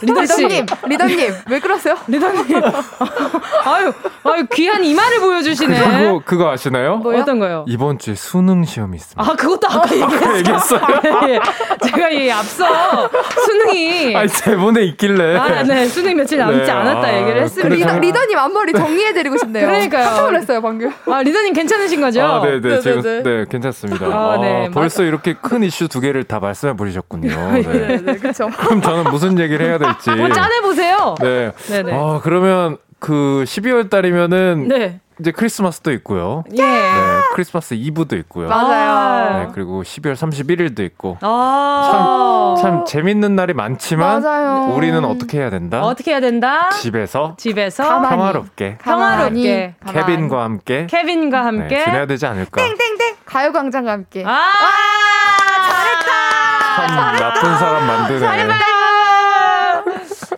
리더 씨. 리더님, 리더님, 왜 그러세요? 리더님. 아유, 아유, 귀한 이마를 보여주시네. 그거, 그거 아시나요? 뭐요? 어떤 거요? 이번 주에 수능 시험이 있습니다. 아, 그것도 아까 얘기했어요. 얘기했어요? 예, 제가 이 앞서 수능이. 아니, 대본에 있길래. 아, 네, 수능 며칠 남지 네, 않았다 아, 얘기를 했습니다. 리더, 리더님 앞머리 정리해드리고 싶네요. 그러니까요. 깜짝 놀랐어요, 방금. 아, 리더님 괜찮으신 거죠? 아, 네, 네, 네, 네, 네, 괜찮습니다. 아, 아, 네. 벌써 이렇게 큰 이슈 두 개를 다 말씀해 버리셨군요. 네. 네, 그쵸. 그럼 저는 무슨 얘기를 해야 될지. 뭐 짜내보세요. 네. 네네. 아, 그러면 그 12월 달이면은 네. 이제 크리스마스도 있고요. 예. 네, 크리스마스 이브도 있고요. 맞아요. 네, 그리고 12월 31일도 있고. 아. 참 재밌는 날이 많지만 맞아요. 우리는 어떻게 해야 된다? 어떻게 해야 된다? 집에서 집에서 가만히. 평화롭게 평화롭게 가만히. 케빈과 함께 케빈과 함께 네, 지내야 되지 않을까? 땡땡땡! 가요광장과 함께. 아, 참 나쁜 사람 만드네.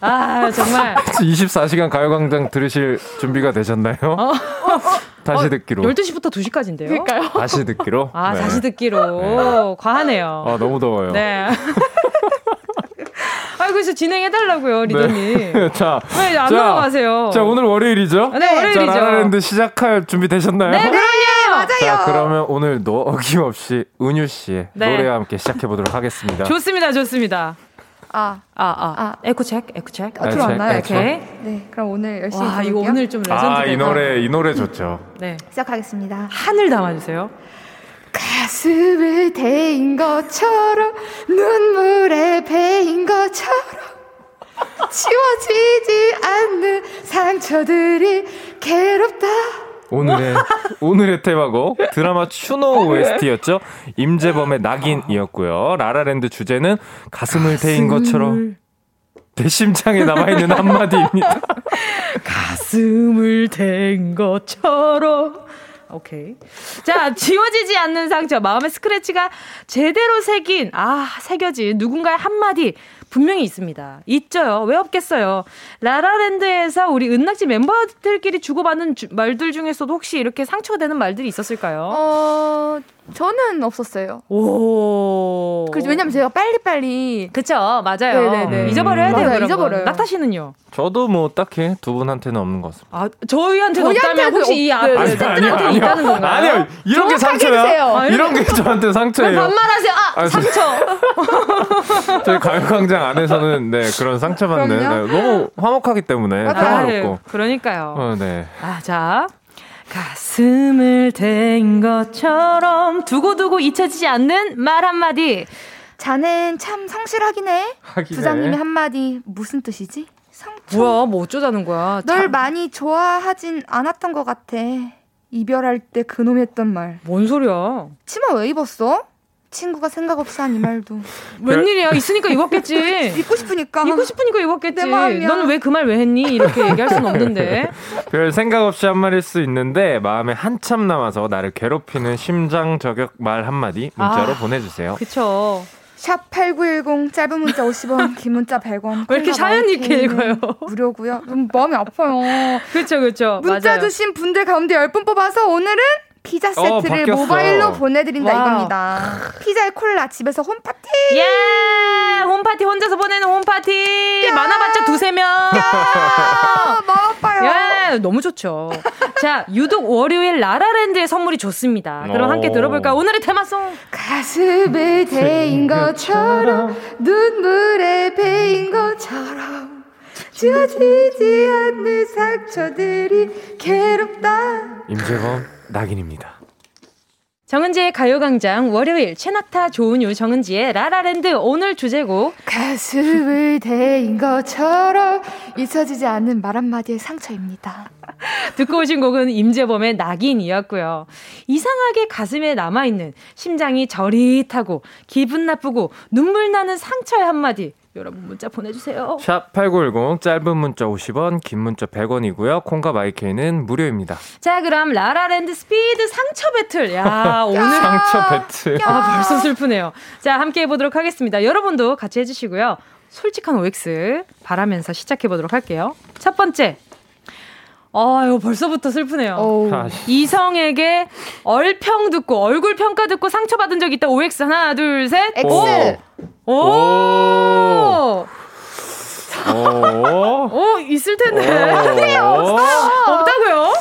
아 정말 24시간 가요광장 들으실 준비가 되셨나요? 다시 듣기로. 12시부터 2시까지인데요. 그러니까요. 다시 듣기로. 아 네. 다시 듣기로 과하네요. 아 너무 더워요. 네. 아 그래서 진행해달라고요 리더님. 자, 왜안 자, 넘어가세요? 자 오늘 월요일이죠? 네, 월요일이죠. 자, 라라랜드 시작할 준비 되셨나요? 네 그럼요. 자 그러면 오늘도 어김없이 은유 씨의 네. 노래와 함께 시작해 보도록 하겠습니다. 좋습니다 좋습니다. 아, 아, 아, 아. 에코 체크, 에코 체크. 어, 들어왔나요? 에코. 오케이. 네, 그럼 오늘 열심히 와, 이거 부를게요. 오늘 좀 레전드. 아 이 노래 이 노래 좋죠. 네. 시작하겠습니다. 하늘 담아주세요. 가슴을 데인 것처럼 눈물에 베인 것처럼 지워지지 않는 상처들이 괴롭다. 오늘의 오늘의 테마곡 드라마 추노 OST였죠. 임재범의 낙인이었고요. 라라랜드 주제는 가슴을 데인 것처럼 내 심장에 남아 있는 한마디입니다. 가슴을 댄 것처럼. 오케이. 자, 지워지지 않는 상처, 마음의 스크래치가 제대로 새긴, 아, 새겨진 누군가의 한마디 분명히 있습니다. 있죠요. 왜 없겠어요. 라라랜드에서 우리 은낙지 멤버들끼리 주고받는 주- 말들 중에서도 혹시 이렇게 상처가 되는 말들이 있었을까요? 어, 저는 없었어요. 오. 그 왜냐면 제가 빨리빨리 그쵸, 맞아요. 네네네. 잊어버려야 돼요. 맞아요, 그런 잊어버려요. 건. 낙타 씨는요? 저도 뭐 딱히 두 분한테는 없는 것 같습니다. 아, 저희한테는 없다면 혹시 이 없- 앞에 네, 네. 팬들한테 있다는 건가요? 아니요, 이런 게 상처야. 해주세요. 아, 이런 게 저한테 왜 상처예요. 반말하세요? 아, 아, 저- 상처. 저희 가요광장 안에서는 네 그런 상처받는. 네, 너무 화목하기 때문에 맞아요. 평화롭고. 그러니까요. 어, 네. 아, 자. 가슴을 댄 것처럼 두고두고 잊혀지지 않는 말 한마디. 자넨 참 성실하긴 해. 하긴. 부장님의 한마디 무슨 뜻이지? 상처. 뭐야, 뭐 어쩌자는 거야. 널 참, 많이 좋아하진 않았던 것 같아. 이별할 때 그놈 했던 말. 뭔 소리야. 치마 왜 입었어? 친구가 생각 없이 한이 말도. 웬일이야. 있으니까 입었겠지. 입고 싶으니까. 입고 싶으니까 입었겠지. 너는 왜 그 말 왜 했니? 이렇게 얘기할 순 없는데. 별 생각 없이 한 말일 수 있는데 마음에 한참 남아서 나를 괴롭히는 심장 저격 말 한마디 문자로 아. 보내주세요. 그쵸. 샵8910 짧은 문자 50원, 긴 문자 100원. 왜 이렇게 사연 있게 읽어요? 무료고요. 음, 마음이 아파요. 그쵸, 그쵸. 문자 맞아요. 주신 분들 가운데 10분 뽑아서 오늘은 피자 어, 세트로 바뀌었어. 모바일로 보내드린다 wow. 이겁니다. 피자에 콜라 집에서 홈파티. 예! 홈파티 혼자서 보내는 홈파티. 많아봤자 두세 명. 아, 마음 아파요. 예, 너무 좋죠. 자, 유독 월요일 라라랜드의 선물이 좋습니다. 그럼 오. 함께 들어볼까요? 오늘의 테마송. 가슴을 대인 것처럼 눈물에 베인 것처럼 지워지지 않는 상처들이 괴롭다. 임재범 낙인입니다. 정은지의 가요광장 월요일 최낙타 조은유 정은지의 라라랜드 오늘 주제곡 가슴을 대인 것처럼 잊혀지지 않는 말 한마디의 상처입니다. 듣고 오신 곡은 임재범의 낙인이었고요. 이상하게 가슴에 남아있는 심장이 저릿하고 기분 나쁘고 눈물 나는 상처의 한마디 여러분 문자 보내주세요. 샵 8910 짧은 문자 50원 긴 문자 100원이고요. 콩과 마이케이는 무료입니다. 자 그럼 라라랜드 스피드 상처 배틀 야 오늘 상처 배틀. 아, 벌써 슬프네요. 자, 함께 해보도록 하겠습니다. 여러분도 같이 해주시고요. 솔직한 OX 바라면서 시작해보도록 할게요. 첫 번째. 아유, 벌써부터 슬프네요. 어우. 아, 이성에게 얼평 듣고, 얼굴 평가 듣고 상처받은 적 있다. OX 하나, 둘, 셋. X. 오! 오. 오. 오, 있을 텐데. 오. 없다고요?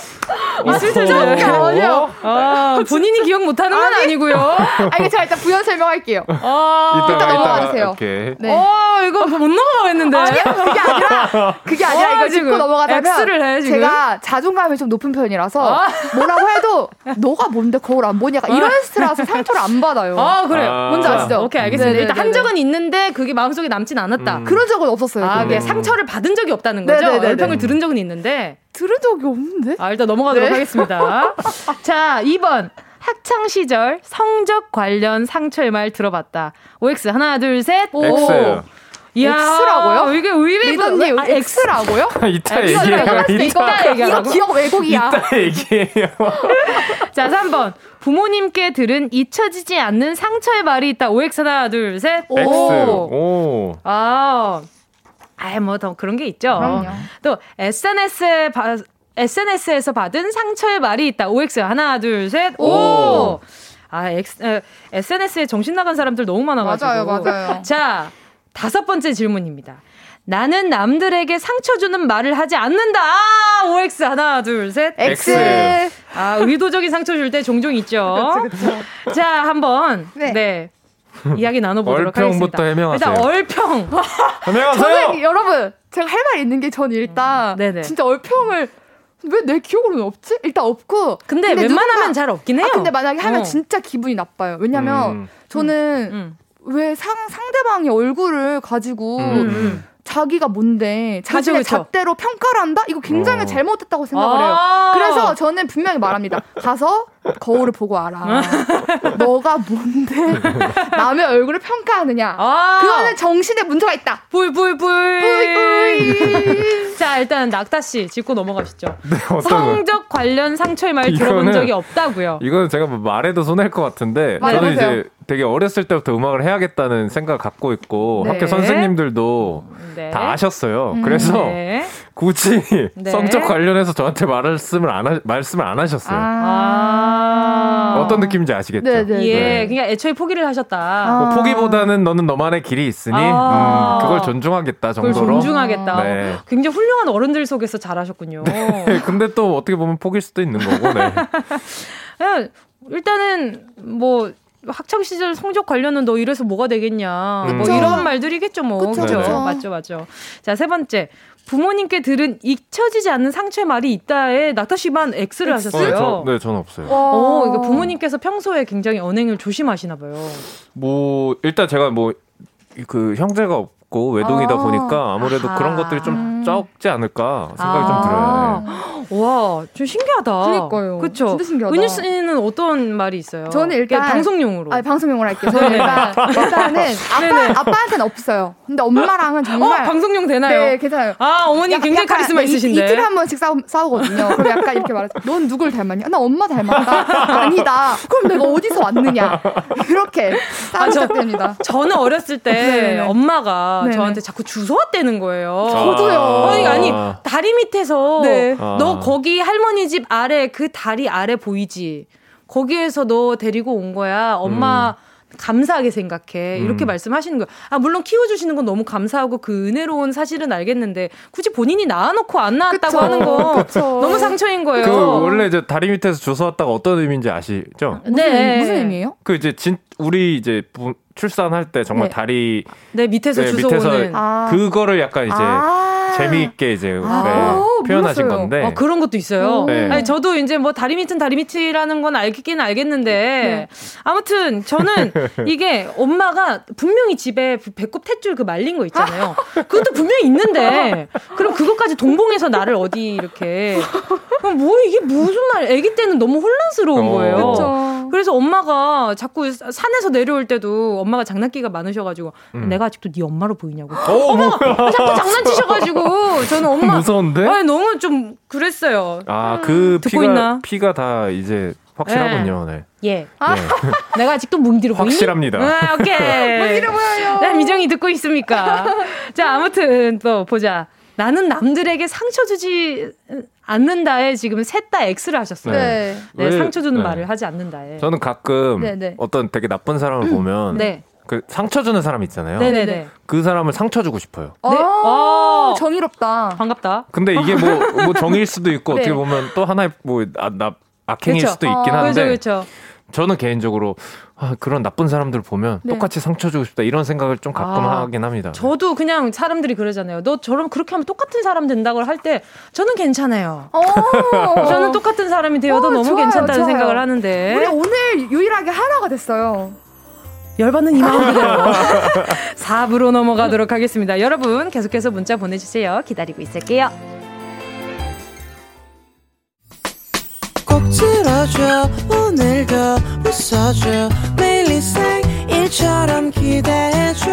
있을 텐데. 아니요. 아, 본인이 기억 못하는 건 아니 고요. 아, 이거 제가 일단 부연 설명할게요. 아, 이따가 넘어가 이따가 주세요. 오케이. 네. 어, 이거 못 넘어가겠는데. 아니야, 그게 아니라, 그게 아니라 어, 이걸 지금 짚고 넘어가자면 X를 해, 지금? 제가 자존감이 좀 높은 편이라서 아. 뭐라고 해도 너가 뭔데 거울 안 보냐가 이런 스트라서 상처를 안 받아요. 아, 그래요. 아. 뭔지 아시죠? 음. 오케이, 알겠습니다. 네네네네. 일단 한 적은 있는데 그게 마음속에 남진 않았다. 음. 그런 적은 없었어요. 아. 이게 상처를 받은 적이 없다는 거죠? 네네네네. 얼평을 들은 적은 있는데. 들은 적이 없는데? 아, 일단 넘어가도록 네. 하겠습니다. 자, 2번. 학창 시절 성적 관련 상처의 말 들어봤다. OX 하나, 둘, 셋. 오. X. 이야, X라고요? 이게 리더님 아, X라고요? 이따 X. 얘기해요. 이거 이따, 이거 얘기하라고? 기억 왜곡이야. 이따 얘기해요. 자, 3번. 부모님께 들은 잊혀지지 않는 상처의 말이 있다. OX 하나, 둘, 셋. X. 오. 아, 아이, 뭐, 더 그런 게 있죠. 그럼요. 또, SNS에, 바, SNS에서 받은 상처의 말이 있다. OX 하나, 둘, 셋. 오! 오. 아, 엑스, 에, SNS에 정신 나간 사람들 너무 많아가지고. 맞아요, 맞아요. 자, 다섯 번째 질문입니다. 나는 남들에게 상처 주는 말을 하지 않는다. 아, OX 하나, 둘, 셋. X. 아, 의도적인 상처 줄 때 종종 있죠. 자, 한번 네. 네. 이야기 나눠보도록 얼평부터 하겠습니다. 해명하세요. 일단 얼평. 안녕하세요. 저는 여러분 제가 할 말 있는 게 저는 일단 네네. 진짜 얼평을 왜 내 기억으로는 없지? 일단 없고. 근데, 근데 웬만하면 누군가- 잘 없긴 해요. 아, 근데 만약에 하면 어. 진짜 기분이 나빠요. 왜냐면 음. 저는 음. 왜 상, 상대방의 얼굴을 가지고 음, 음. 자기가 뭔데 자신의 그쵸, 그쵸. 잣대로 평가를 한다? 이거 굉장히 어. 잘못됐다고 생각을 해요. 아. 그래서 저는 분명히 말합니다. 가서 거울을 보고 알아. 너가 뭔데 남의 얼굴을 평가하느냐? 아. 그거는 정신에 문제가 있다. 불불불. 뿌이뿌이. 자, 일단 낙타 씨 짚고 넘어가시죠. 네? 성적 관련 상처의 말 들어본 적이 없다고요. 이거는 제가 뭐 말해도 손해일 것 같은데 네, 저는 맞아요. 이제 되게 어렸을 때부터 음악을 해야겠다는 생각을 갖고 있고 네. 학교 선생님들도 네. 다 아셨어요. 음. 그래서 네. 굳이 네. 성적 관련해서 저한테 말씀을 안 하, 말씀을 안 하셨어요. 아. 어떤 느낌인지 아시겠죠? 네, 네. 예, 그냥 애초에 포기를 하셨다. 아. 뭐 포기보다는 너는 너만의 길이 있으니 아. 음, 그걸 존중하겠다 그걸 정도로. 존중하겠다. 네. 굉장히 훌륭한 어른들 속에서 잘하셨군요. 네, 근데 또 어떻게 보면 포기일 수도 있는 거고. 네. 일단은 뭐 학창 시절 성적 관련은 너 이래서 뭐가 되겠냐. 뭐 그쵸. 이런 말들이겠죠, 뭐. 그쵸, 그죠? 그쵸. 맞죠, 맞죠. 자, 세 번째. 부모님께 들은 잊혀지지 않는 상처의 말이 있다에 낙타 씨만 X를? 하셨어요. 네, 저, 네, 저는 없어요. 어, 이거 부모님께서 평소에 굉장히 언행을 조심하시나 봐요. 뭐 일단 제가 뭐 그 형제가 없고 외동이다 아. 보니까 아무래도 아하. 그런 것들이 좀 적지 않을까 생각이 아. 좀 들어요. 네. 와, 좀 신기하다. 그니까요. 그쵸? 진짜 신기하다. 은유 씨는 어떤 말이 있어요? 저는 일단- 방송용으로. 아, 방송용으로 할게요. 저는 일단, 일단은 아빠, 아빠한테는 없어요. 근데 엄마랑은 어, 정말. 방송용 되나요? 네, 괜찮아요. 아, 어머니 약간- 굉장히 약간 카리스마 이- 있으신데. 이틀에 한 번씩 싸우, 싸우거든요. 그럼 약간 이렇게 말해서 넌 누굴 닮았냐? 나 엄마 닮았다. 아니다. 그럼 내가 어디서 왔느냐? 이렇게 싸움 아. 저는 어렸을 때 네네. 엄마가 네네. 저한테 자꾸 주워왔다는 거예요. 저도요. 아니, 아니, 다리 밑에서 네. 너 아. 거기 할머니 집 아래 그 다리 아래 보이지? 거기에서 너 데리고 온 거야. 엄마 감사하게 생각해. 이렇게 음. 말씀하시는 거예요. 아, 물론 키워주시는 건 너무 감사하고 그 은혜로운 사실은 알겠는데 굳이 본인이 낳아놓고 안 낳았다고 그쵸. 하는 거. 너무 상처인 거예요. 그 원래 이제 다리 밑에서 주워왔다가 어떤 의미인지 아시죠? 무슨, 네. 무슨 의미예요? 그 이제 진 우리 이제 부- 출산할 때 정말 네. 다리 네, 밑에서 네, 주워오는. 밑에서 아. 그거를 약간 이제 아. 재미있게 이제 아. 네, 오, 표현하신 몰랐어요. 건데 어, 그런 것도 있어요. 네. 아니, 저도 이제 뭐 다리 밑은 다리 밑이라는 건 알겠긴 알겠는데 네. 아무튼 저는 이게 엄마가 분명히 집에 배꼽 탯줄 그 말린 거 있잖아요. 그것도 분명히 있는데 그럼 그것까지 동봉해서 나를 어디 이렇게 그럼 뭐 이게 무슨 말? 아기 때는 너무 혼란스러운 어. 거예요. 그쵸. 그래서 엄마가 자꾸 산에서 내려올 때도 엄마가 장난기가 많으셔가지고 음. 내가 아직도 네 엄마로 보이냐고. 어, 뭐, 자꾸 장난치셔가지고 저는 엄마 무서운데? 아니, 너무 좀 그랬어요. 아, 그 듣고 피가 있나? 피가 다 이제 확실하군요. 네. 예. 네. 내가 아직도 뭉디로 보이니? 확실합니다. 아, 오케이. 뭉디로 보여요. 네, 미정이 듣고 있습니까? 자, 아무튼 또 보자. 나는 남들에게 상처 주지 않는다에 지금 셋 다 X를 하셨어요. 네. 네. 왜- 상처 주는 네. 말을 하지 않는다에. 저는 가끔 네, 네. 어떤 되게 나쁜 사람을 보면 네. 그 상처 주는 사람 있잖아요. 네네네. 그 사람을 상처 주고 싶어요. 아, 네. 어. 정의롭다. 반갑다. 근데 이게 뭐, 뭐 정일 수도 있고 네. 어떻게 보면 또 하나의 뭐 아, 나, 악행일 그쵸. 수도 있긴 어, 한데 그렇죠, 그렇죠. 저는 개인적으로 아, 그런 나쁜 사람들 보면 네. 똑같이 상처 주고 싶다 이런 생각을 좀 가끔 아, 하긴 합니다. 저도 그냥 사람들이 그러잖아요. 너 저럼 그렇게 하면 똑같은 사람 된다고 할 때 저는 괜찮아요. 어. 저는 똑같은 사람이 되어도 어, 너무 좋아요, 괜찮다는 좋아요. 생각을 하는데 우리 오늘 유일하게 하나가 됐어요. 열받는 이 마음 그대로 4부로 넘어가도록 하겠습니다. 여러분 계속해서 문자 보내주세요. 기다리고 있을게요. 꼭 들어줘 오늘도 웃어줘 매일 일상일처럼 기대해줘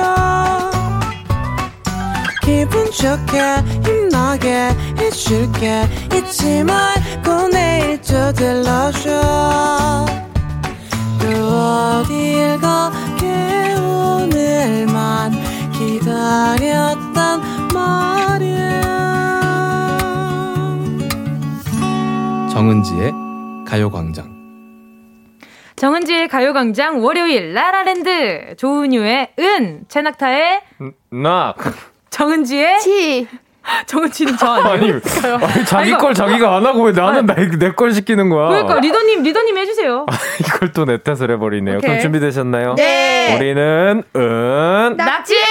기분 좋게 힘나게 해줄게 잊지 말고 내일 또 들러줘 또 어딜 가 기다렸단 말이야 정은지의 가요광장. 정은지의 가요광장 월요일 라라랜드 조은유의 은 최낙타의 나 정은지의 치. 정은지는 저 아니에요? 아니, 아니 자기 이거- 걸 자기가 안 하고 왜 나는 내걸 시키는 거야? 그러니까 리더님 리더님 해주세요. 이걸 또 내 탓을 해버리네요. 오케이. 그럼 준비되셨나요? 네. 우리는 은 낙지예요.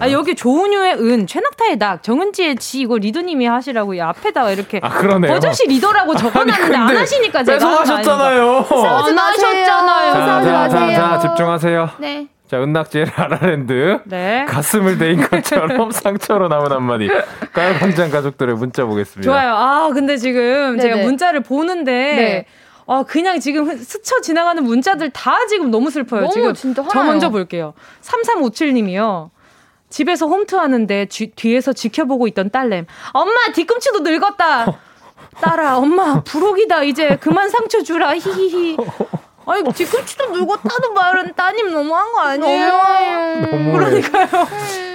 아 여기 조은유의 은, 최낙타의 낙, 정은지의 지, 이거 리더님이 하시라고 이 앞에다가 이렇게. 아, 그러네요. 버젓이 리더라고 적어놨는데 안 하시니까 제가. 뺏어가셨잖아요. 싸우지 안 마세요. 하셨잖아요. 자, 싸우지 자, 자, 마세요. 자, 집중하세요. 네. 자, 은낙지의 라라랜드. 네. 가슴을 대인 것처럼 상처로 남은 한마디. 가요광장 가족들의 문자 보겠습니다. 좋아요. 아, 근데 지금 제가 네네. 문자를 보는데. 네. 아, 그냥 지금 스쳐 지나가는 문자들 다 지금 너무 슬퍼요. 너무 지금 진짜 저 화나요. 먼저 볼게요. 3357님이요. 집에서 홈트하는데 쥐- 뒤에서 지켜보고 있던 딸램. 엄마 뒤꿈치도 늙었다. 딸아, 엄마 부록이다. 이제 그만 상처 주라. 히히히. 아니 뒤꿈치도 늙었다는 말은 따님 너무한 거 아니에요? 너무해. 그러니까요.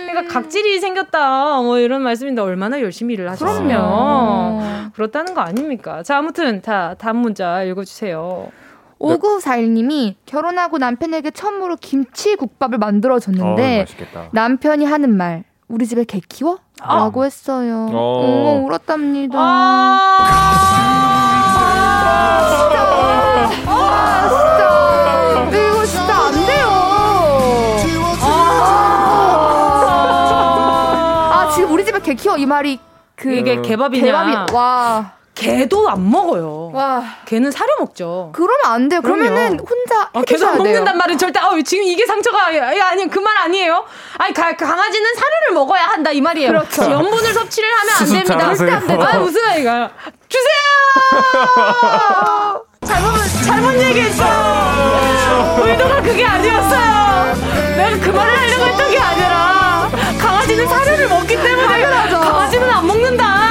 그러니까 각질이 생겼다. 뭐 이런 말씀인데 얼마나 열심히 일을 하셨으면 그렇다는 거 아닙니까? 자, 아무튼 다 다음 문자 읽어주세요. 5941님이 결혼하고 남편에게 처음으로 김치국밥을 만들어줬는데 맛있겠다. 남편이 하는 말 우리 집에 개 키워? 라고 했어요. 어. 어, 울었답니다. 아, 아, 진짜. 이거 진짜 안 돼요. 아, 지금 우리 집에 개 키워 이 말이 그 이게 개밥이냐? 개밥이 와. 개도 안 먹어요. 와. 개는 사료 먹죠. 그러면 안 돼요. 그럼요. 그러면은 혼자 아, 개도 안 돼요. 먹는단 말은 절대, 아, 지금 이게 상처가, 야, 아니, 그 말 아니에요? 아니, 가- 강아지는 사료를 먹어야 한다, 이 말이에요. 그렇죠. 염분을 섭취를 하면 안 됩니다. 절대 안 돼요. 아, 무슨 말이가. 주세요! 잘못, 잘못 얘기했어요. 의도가 그게 아니었어요. 내가 그 말을 하려고 했던 게 아니라, 강아지는 사료를 먹기 때문에, 강아지는 안 먹는다.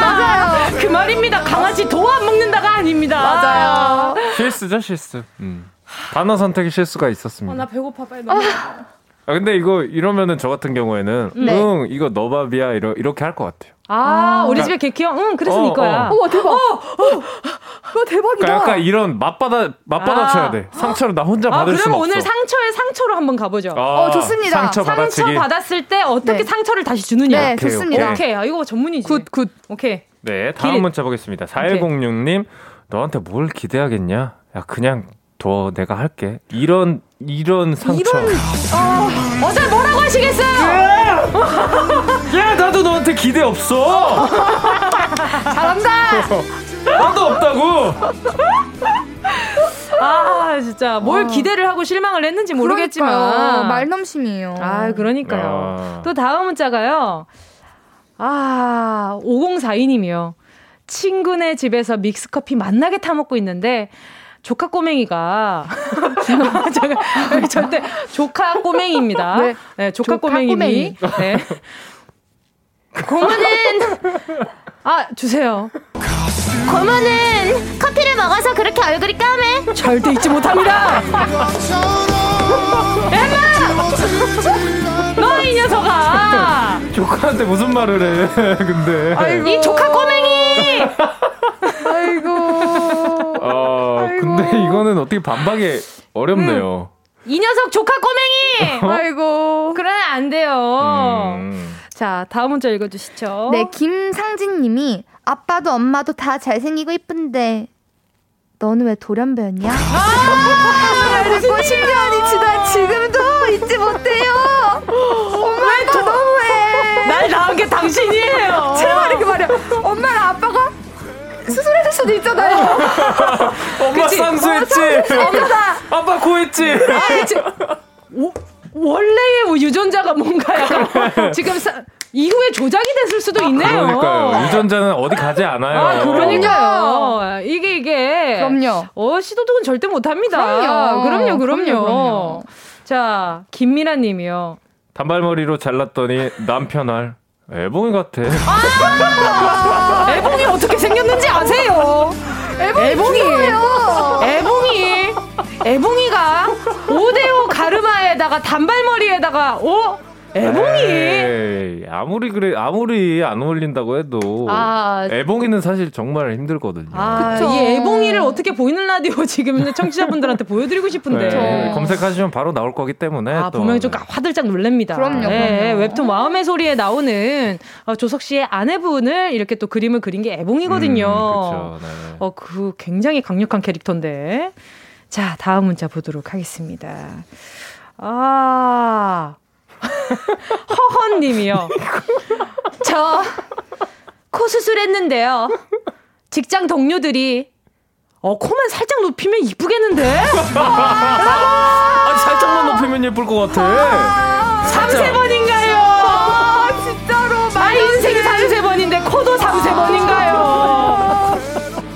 말입니다. 강아지 도 안 먹는다가 아닙니다. 맞아요. 실수죠, 실수. 음. 단어 선택에 실수가 아, 있었습니다. 나 배고파, 빨리 먹어. 아, 근데 이거 이러면은 저 같은 경우에는 네. 응 이거 너 밥이야 이러, 이렇게 할 것 같아요. 아, 우리 집에 개 키워? 응, 그래서 어, 네 거야. 어. 우와 대박. 와 대박이다. 그러니까 약간 이런 맞받아 맞받아 아. 쳐야 돼. 상처를 나 혼자 아, 받을 그러면 없어. 오늘 상처에 상처로 한번 가보죠. 아, 어, 좋습니다. 상처 받았을 때 어떻게 네. 상처를 다시 주느냐. 네, 오케이, 좋습니다. 오케이. 아, 이거 전문이지. good good. 오케이. 네, 다음 길- 문자 보겠습니다. 4106님, 너한테 뭘 기대하겠냐? 야, 그냥 둬, 내가 할게. 이런, 이런 상처. 어제 뭐라고 하시겠어요? 야, 나도 너한테 기대 없어! 잘한다. 나도 없다고! 아, 진짜 뭘 기대를 하고 실망을 했는지 모르겠지만. 그러니까요. 말넘심이에요. 아, 그러니까요. 아. 또 다음 문자가요. 아, 5042님이요. 친구네 집에서 믹스커피 맛나게 타먹고 있는데, 조카 꼬맹이가. 잠깐, 절대, 조카 꼬맹이입니다. 네. 네, 조카, 조카 꼬맹이. 꼬맹이. 네. 고모는, 아, 주세요. 고모는 커피를 먹어서 그렇게 얼굴이 까매? 절대 잊지 못합니다! 이 녀석아! 조카한테 무슨 말을 해, 근데. 이 조카 꼬맹이! 아이고. 어, 근데 이거는 어떻게 반박이 어렵네요. 이 녀석 조카 꼬맹이! 아이고. 그러면 안 돼요. 음. 자, 다음 문자 읽어 주시죠. 네, 김상진 님이 아빠도 엄마도 다 잘생기고 이쁜데 너는 왜 돌연변이야? 아, 듣고 10년이 지나 지금도 잊지 못해요. 엄마 아빠 너무해. 날 당신이에요. 제발 이렇게 말이야. 엄마랑 아빠가 수술해줄 수도 있잖아요. 엄마 그치? 쌍수했지? 엄마다. 아빠 고했지? 오, 원래의 뭐 유전자가 뭔가 약간 지금 사- 이후에 조작이 됐을 수도 있네요. 그러니까요. 유전자는 어디 가지 않아요. 아, 그러니까요. 이게, 이게. 그럼요. 어, 시도독은 절대 못 합니다. 그럼요. 그럼요, 그럼요. 그럼요, 그럼요. 자, 김미라 님이요. 단발머리로 잘랐더니 남편 알. 애봉이 같아. 애봉이 어떻게 생겼는지 아세요? 애봉이. 애봉이. 애봉이가 5대5 가르마에다가 단발머리에다가, 어? 애봉이. 에이, 아무리 그래 아무리 안 어울린다고 해도 아. 애봉이는 사실 정말 힘들거든요. 아, 그쵸. 이 애봉이를 어떻게 보이는 라디오 지금 청취자분들한테 보여드리고 싶은데. 네, 검색하시면 바로 나올 거기 때문에 아, 또 분명히 좀 화들짝 놀랍니다. 그럼요, 네, 그럼요. 웹툰 마음의 소리에 나오는 어, 조석 씨의 아내분을 이렇게 또 그림을 그린 게 애봉이거든요. 음, 그쵸, 네. 어, 그 굉장히 강력한 캐릭터인데. 자, 다음 문자 보도록 하겠습니다. 아. 허헌님이요. 저 코 수술했는데요. 직장 동료들이 어 코만 살짝 높이면 이쁘겠는데? 아, 살짝만 높이면 예쁠 것 같아. 삼세 번인가요? 아, 진짜로. 아 인생이 삼세 번인데 코도 삼세 번인가요?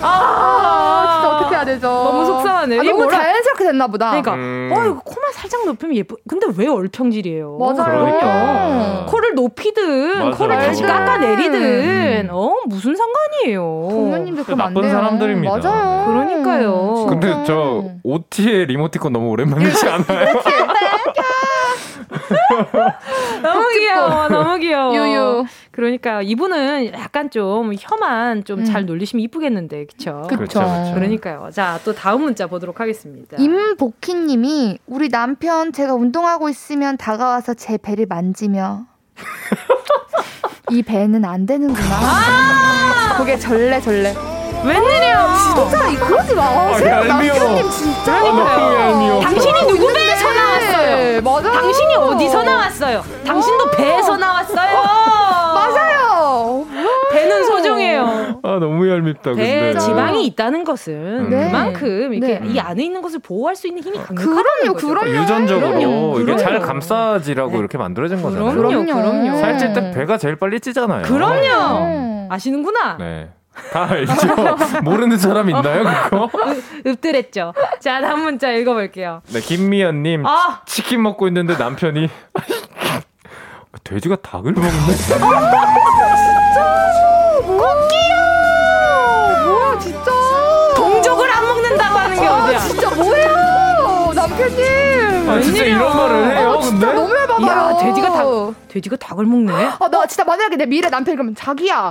아, 진짜 어떻게 해야 되죠? 너무 속상하네. 아, 너무 자연스럽게 됐나 보다. 그러니까 음. 어 이거 코만 살짝 높이면 예쁘. 근데 왜 얼평질이에요? 맞아요. 그러니까. 코를 높이든 맞아, 코를 다시 맞아. 깎아 내리든 어 무슨 상관이에요? 부모님들 그럼 안 나쁜 돼요. 사람들입니다. 맞아요. 그러니까요. 근데. 저 OT의 리모티콘 너무 오랜만이지 않아요? 너무 귀여워, 너무 귀여워. 유유. 그러니까 이분은 약간 좀 혀만 좀잘 놀리시면 이쁘겠는데, 그쵸? 그쵸. 그러니까요. 자, 또 다음 문자 보도록 하겠습니다. 임복희님이 우리 남편 제가 운동하고 있으면 다가와서 제 배를 만지며 이 배는 안 되는구나. 그게 절레 절레. 웬일이야? 진짜 이 그러지 마세요. 아, 얄미워. 남편님 진짜. 아. 당신이 누구 배에서 나왔어요? 네, 맞아요. 당신이 어디서 나왔어요? 당신도 배에서 나왔어요. 맞아요. 배는 소중해요. 아, 너무 얄밉다, 배에. 지방이 있다는 것은 네. 그만큼 이렇게 네. 이 안에 있는 것을 보호할 수 있는 힘이 강력하다는 그럼요, 거죠. 그럼요. 유전적으로 그럼요, 이게 잘. 감싸지라고 네. 이렇게 만들어진 거잖아요. 그럼요, 그럼요. 살찔 때 배가 제일 빨리 찌잖아요. 그럼요. 음. 아시는구나. 네. 다 알죠. 모르는 사람 있나요, 그거? 읍들했죠. 자, 다음 문자 읽어볼게요. 네, 김미연님. 아! 치킨 먹고 있는데 남편이. 돼지가 닭을 먹네? 뭐야 진짜. 동족을 안 먹는다고 하는 게 아 어디야? 진짜 뭐예요 남편님. 아, 진짜. 이런 말을 해요, 근데? 진짜 너무 해봐봐요. 야, 돼지가 닭, 돼지가 닭을 먹네? 아, 나 진짜 만약에 내 미래 남편이 그러면 자기야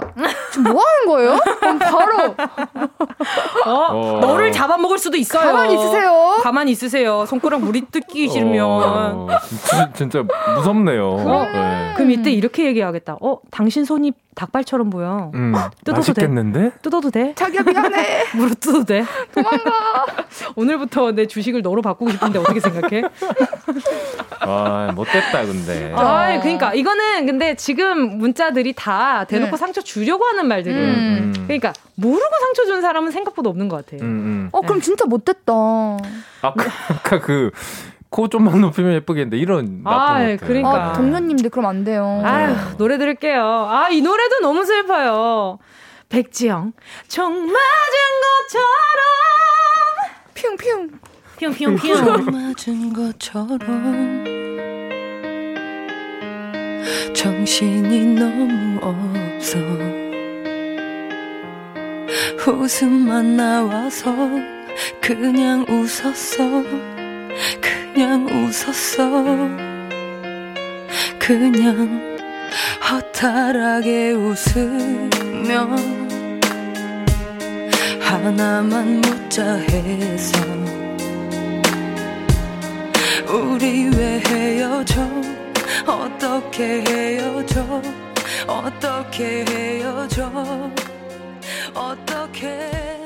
지금 뭐 하는 거예요? 그럼 바로 어, 어. 너를 잡아먹을 수도 있어요. 가만히 있으세요. 가만히 있으세요. 손가락 물이 뜯기 싫으면. 어, 진짜, 진짜 무섭네요. 네. 그럼 이때 이렇게 얘기하겠다. 어, 당신 손이 닭발처럼 보여. 음, 뜯어도 맛있겠는데? 뜯어도 돼? 자기야 미안해. 물어 뜯어도 돼? 도망가. 오늘부터 내 주식을 너로 바꾸고 싶은데 어떻게 생각해? 아, 못됐다, 근데. 아, 그러니까 이거는 근데 지금 문자들이 다 대놓고 네. 상처 주려고 하는 말들이에요. 음. 그러니까 모르고 상처 준 사람은 생각보다 없는 것 같아. 음, 음. 어 그럼 진짜 못됐다. 아까, 아까 그, 코 좀만 높이면 예쁘겠는데, 이런. 나쁜 아, 것들. 그러니까. 아 동료님들 그럼 안 돼요. 아휴, 노래 들을게요. 아, 이 노래도 너무 슬퍼요. 백지영, 총 맞은 것처럼. 핑핑. 뿅뿅뿅. 맞은 것처럼 정신이 너무 없어 웃음만 나와서 그냥 웃었어 그냥 웃었어. 그냥 허탈하게 웃으며 하나만 묻자 해서 우리 왜 헤어져? 어떻게 헤어져? 어떻게 헤어져? 어떻게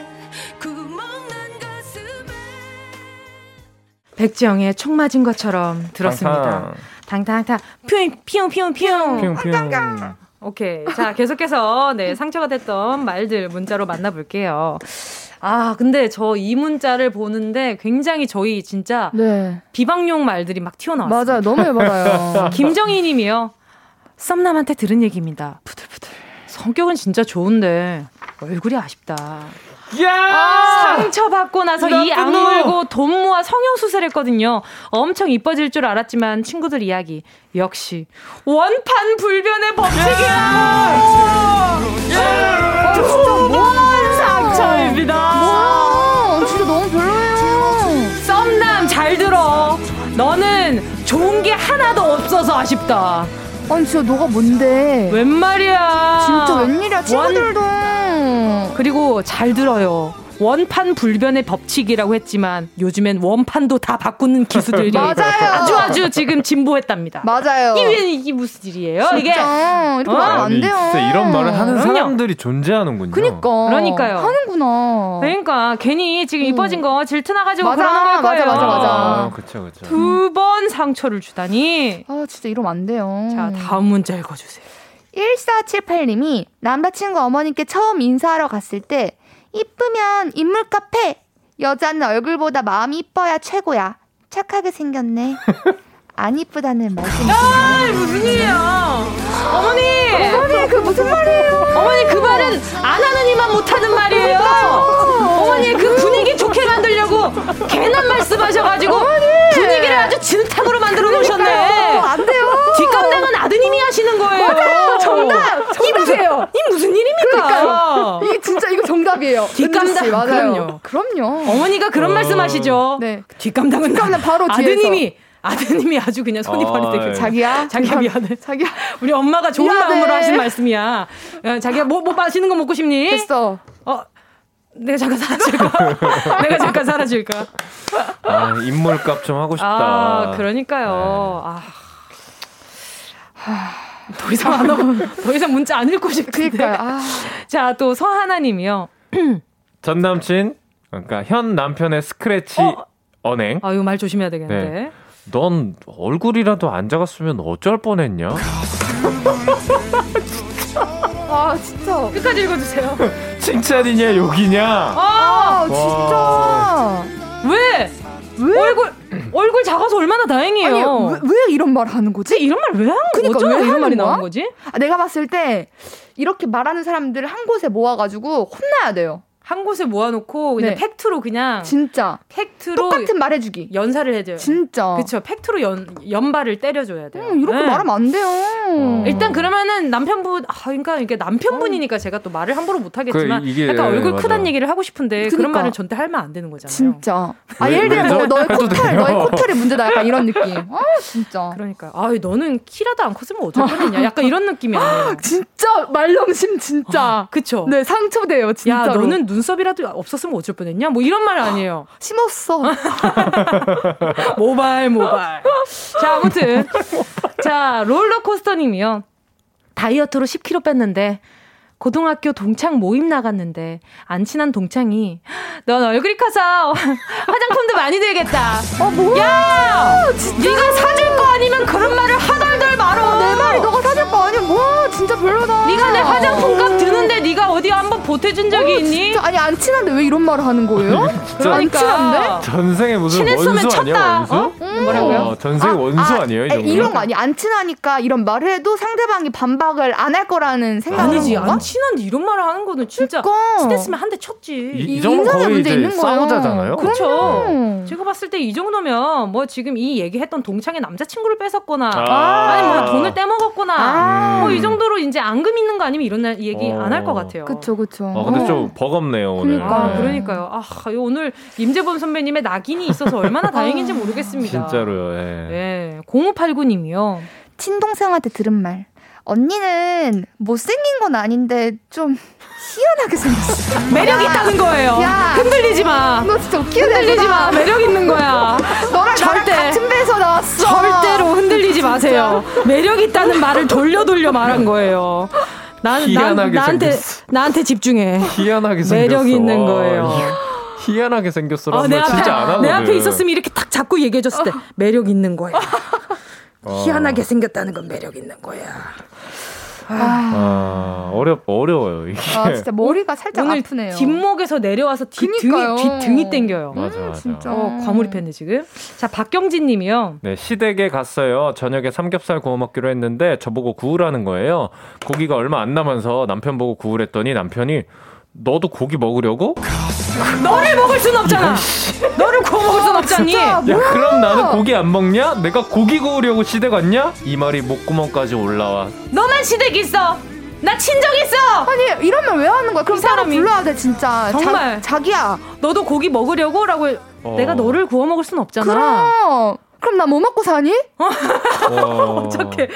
백지영의 총 맞은 것처럼 들었습니다. 당당탕. 퓨잉, 퓨잉, 퓨잉, 퓨잉. 뿅뿅. 오케이. 자, 계속해서, 네, 상처가 됐던 말들 문자로 만나볼게요. 아, 근데 저 이 문자를 보는데 굉장히 저희 진짜 네. 비방용 말들이 막 튀어나왔어요. 맞아요. 너무 해봐요. 김정희 님이요. 썸남한테 들은 얘기입니다. 부들부들. 성격은 진짜 좋은데 얼굴이 아쉽다. 야! 상처받고 나서 이! 악물고 돈 모아 성형수술 했거든요. 엄청 이뻐질 줄 알았지만 친구들 이야기. 역시 원판 불변의 법칙이야! 두번 상처입니다. 와, 진짜 너무 별로예요. 썸남 잘 들어. 너는 좋은 게 하나도 없어서 아쉽다. 아니 진짜 너가 뭔데? 웬 말이야. 진짜 웬일이야 친구들도. 그리고 잘 들어요. 원판 불변의 법칙이라고 했지만 요즘엔 원판도 다 바꾸는 기술들이 맞아요. 아주 아주 지금 진보했답니다. 맞아요. 이게 이게 무슨 일이에요? 이게 진짜 이렇게 어? 말하면 안 아니, 돼요. 진짜 이런 말을 하는 그럼요. 사람들이 존재하는군요. 그니까. 그러니까요. 하는구나. 그러니까 괜히 지금 이뻐진 거 질투나가지고 맞아, 그러는 걸 거예요. 맞아, 맞아, 맞아. 아, 그쵸, 그쵸. 두번 상처를 주다니. 아, 진짜 이러면 안 돼요. 자 다음 문제 읽어주세요. 1478님이 남자친구 어머님께 처음 인사하러 갔을 때 이쁘면 인물 카페 여자는 얼굴보다 마음이 이뻐야 최고야 착하게 생겼네 안 이쁘다는 말씀이시네요 아 무슨 일이야? 어머니. 어머니 그 무슨 말이에요 어머니 그 말은 안 하는 이만 못하는 말이에요. 어머니 그 분위기 좋게 만들려고 괜한 말씀하셔가지고 분위기를 아주 진탕으로 만들어 놓으셨네. 안 돼요 뒷감당은 아드님이 하시는 거예요. 맞아요. 정답! 정답이에요. 이 무슨 일입니까? 그러니까요. 이게 진짜 이거 정답이에요 뒷감당, 씨, 맞아요 그럼요. 그럼요 어머니가 그런 어. 말씀하시죠. 네 뒷감당은 뒷감당 바로 뒤에서. 아드님이 아드님이 아주 그냥 손이 아, 버리게 예. 자기야 자기야 미안해. 자기야 우리 엄마가 좋은 미안해. 마음으로 하신 말씀이야. 야, 자기야 뭐, 뭐 맛있는 거 먹고 싶니? 됐어 어, 내가 잠깐 사라질까? 내가 잠깐 사라질까? 아, 인물값 좀 하고 싶다. 아, 그러니까요. 아. 더 이상 안 하고, 더 이상 문자 안 읽고 싶은데. 그러니까 요 아, 자, 또 서하나님이요. 전 남친, 그러니까 현 남편의 스크래치 어? 언행. 아, 이거 말 조심해야 되겠는데. 네. 넌 얼굴이라도 안 작았으면 어쩔 뻔했냐? 아 진짜 끝까지 읽어주세요. 칭찬이냐 욕이냐? 아, 아 진짜 왜? 얼굴, 얼굴 작아서 얼마나 다행이에요. 아니 왜, 왜 이런 말 하는 거지? 이런 말 왜 하는 그니까 어쩌다 왜 이런 하는 말이? 나온 거지? 아, 내가 봤을 때 이렇게 말하는 사람들 한 곳에 모아가지고 혼나야 돼요. 한 곳에 모아놓고 그냥 네. 팩트로 그냥 진짜 팩트로 똑같은 말 해주기. 연사를 해줘요. 진짜. 그쵸 팩트로 연 연발을 때려줘야 돼요. 음, 이렇게 네. 말하면 안 돼요. 어. 일단 그러면은 남편분 아 그러니까 이게 남편분이니까 제가 또 말을 함부로 못 하겠지만 그 이게- 약간 얼굴 맞아. 크다는 얘기를 하고 싶은데 그런 그니까. 말을 전때 하면 안 되는 거잖아요. 진짜. 아 왜- 예를 들면? 너의 코털. 너의 문제다. 약간 이런 느낌. 아 진짜. 그러니까 아 너는 키라도 안 컸으면 어쩔 뻔했냐. 약간 이런 느낌이 아니에요. 진짜 말령심 진짜. 그쵸? 네 상처돼요 야 진짜로. 너는 눈썹이라도 없었으면 어쩔 뻔했냐. 뭐 이런 말 아니에요. 심었어. 모발 모발. 자 아무튼 자 롤러코스터님이요. 다이어트로 10kg 뺐는데 고등학교 동창 모임 나갔는데 안 친한 동창이 넌 얼굴이 커서 화장품도 많이 들겠다. 어 뭐야? 야, 네가 사줄 거 아니면 그런 말을 하덜덜 말어. 내 말이 너가 사줄 거 아니야? 뭐 진짜 별로다. 네가 내 화장품 값 드는데 네가 어디 한번 보태준 적이 어, 있니? 진짜 아니 안 친한데 왜 이런 말을 하는 거예요? 진짜 안 친한데? 전생에 무슨 친했으면 원수 아니야 쳤다. 원수? 어? 뭐라고요? 어, 전생에 원수 아, 니에요이 아니, 정도? 이런 거 아니 안 친하니까 이런 말을 해도 상대방이 반박을 안 할 거라는 생각을 아니지? 안 친한데 이런 말을 하는 거는 진짜 그러니까. 친했으면 한 대 쳤지. 이, 이이 정도 거의 문제 있는 거예요. 싸우자잖아요. 그렇죠. 제가 봤을 때 이 정도면 뭐 지금 이 얘기했던 동창의 남자친구를 뺏었거나 아. 아. 니면 돈을 떼먹었거나 아. 뭐이 정도로 이제 앙금 있는 거 아니면 이런 날 얘기 어. 안할 것 같아요. 그쵸 그쵸. 어, 근데 좀 버겁네요 오늘. 그러니까. 아, 네. 그러니까요. 아, 오늘 임재범 선배님의 낙인이 있어서 얼마나 다행인지 모르겠습니다. 진짜로요. 예. 네. 0589님이요. 친동생한테 들은 말. 언니는 못생긴 건 아닌데 좀 희한하게 생겼어. 매력 있다는 거예요. 야. 흔들리지 마. 너 진짜 웃기는 흔들리지 마. 매력 있는 거야. 너랑 절대. 나랑 같은 배에서 나왔어. 절대로 흔들리지 마세요. 매력 있다는 말을 돌려 돌려 말한 거예요. 난, 난 희한하게 나한테 생겼어. 나한테 집중해. 희한하게 생겼어. 매력 있는 거예요. 희- 희한하게 생겼어라는 아, 내말 앞에 진짜 안 하거든. 내 앞에 있었으면 이렇게 탁 잡고 얘기해줬을 때 매력 있는 거야. 어. 희한하게 생겼다는 건 매력 있는 거야. 아, 어렵 어려워요 이게. 아 진짜 머리가 살짝 오늘 아프네요. 뒷목에서 내려와서 뒤 그니까요. 등이 뒤 등이 땡겨요. 맞아 맞아. 진짜. 어, 과몰입했네 지금. 자 박경진님이요. 네, 시댁에 갔어요. 저녁에 삼겹살 구워 먹기로 했는데 저보고 구우라는 거예요. 고기가 얼마 안 남아서 남편 보고 구우랬더니 남편이 너도 고기 먹으려고? 너를 먹을 순 없잖아. 너를 구워 먹을 순 없잖니. 야, 그럼 나는 고기 안 먹냐? 내가 고기 구우려고 시댁 왔냐? 이 말이 목구멍까지 올라와. 너만 시댁 있어. 나 친정 있어. 아니 이런 말왜 하는 거야? 그럼 이 따로 사람이 불러야 돼 진짜. 정말. 자, 자기야. 너도 고기 먹으려고라고 어. 내가 너를 구워 먹을 순 없잖아. 그럼. 그럼 나 뭐 먹고 사니? 어. 어떡해.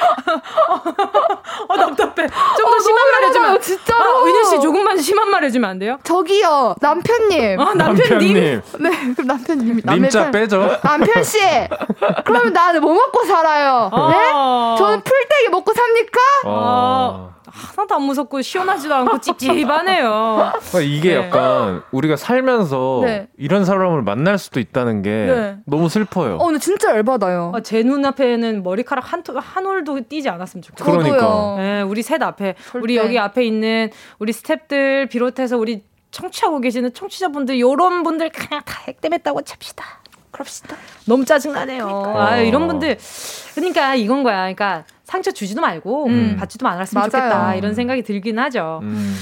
어, 답답해. 좀더 심한 말 해주면. 진짜로. 아, 은유 씨 조금만 심한 말 해주면 안 돼요? 저기요, 남편님. 아, 남편님. 남편님. 네, 그럼 남편님이. 님자 남편- 빼죠. 남편 씨, 그러면 나는 뭐 먹고 살아요? 네? 아. 저는 풀떼기 먹고 삽니까? 어. 하나도 안 무섭고 시원하지도 않고 찝찝하네요. 그러니까 이게 네. 약간 우리가 살면서 네. 이런 사람을 만날 수도 있다는 게 네. 너무 슬퍼요. 어, 근데 진짜 열받아요. 아, 제 눈앞에는 머리카락 한, 톨- 한 올도 띄지 않았으면 좋겠어요. 그러니까. 네, 우리 셋 앞에 절대. 우리 여기 앞에 있는 우리 스탭들 비롯해서 우리 청취하고 계시는 청취자분들 요런 분들 그냥 다 액땜했다고 찹시다. 그럽시다. 너무 짜증나네요. 아, 이런 분들 그러니까 이건 거야. 그러니까 상처 주지도 말고 음. 받지도 말았으면 맞아요. 좋겠다. 이런 생각이 들긴 하죠. 음.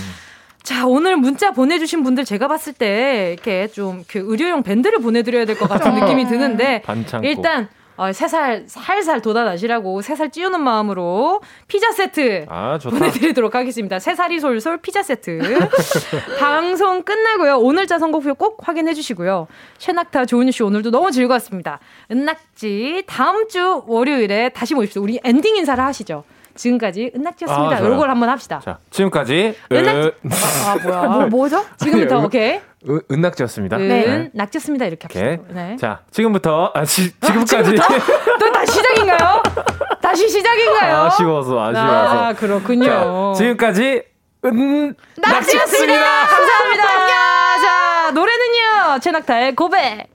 자, 오늘 문자 보내주신 분들 제가 봤을 때 이렇게 좀 그 의료용 밴드를 보내드려야 될 것 같은 그렇죠. 느낌이 드는데 반창고. 일단 어, 세살 살살 돋아나시라고 세 살 찌우는 마음으로 피자 세트 아. 보내드리도록 하겠습니다. 세 살이 솔솔 피자 세트. 방송 끝나고요. 오늘자 선곡표 꼭 확인해 주시고요. 셰낙타 조은유 씨 오늘도 너무 즐거웠습니다. 은낙지 다음 주 월요일에 다시 모십시오. 우리 엔딩 인사를 하시죠. 지금까지 은낙지였습니다. 아, 좋아요. 요걸 한번 합시다. 자 지금까지 은낙- 은, 아 뭐야? 뭐, 뭐죠? 지금부터 아니요. 오케이. 은, 은낙지였습니다. 은 낙지였습니다. 이렇게 합시다. 오케이. 네. 자 지금부터 아 지, 지금까지 또 다시 시작인가요? 다시 시작인가요? 아쉬워서 아쉬워서. 아, 그렇군요. 자, 지금까지 은 낙지였습니다. 감사합니다. 자, 노래는요. 최낙타의 고백.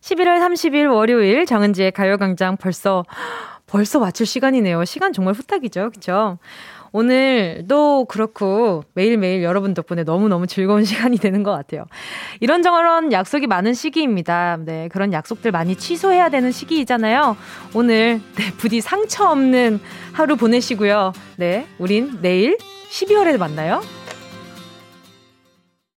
11월 30일 월요일 정은지의 가요광장 벌써 벌써 마칠 시간이네요. 시간 정말 후딱이죠. 그쵸? 오늘도 그렇고 매일매일 여러분 덕분에 너무너무 즐거운 시간이 되는 것 같아요. 이런저런 약속이 많은 시기입니다. 네, 그런 약속들 많이 취소해야 되는 시기이잖아요. 오늘 네, 부디 상처 없는 하루 보내시고요. 네, 우린 내일 12월에 만나요.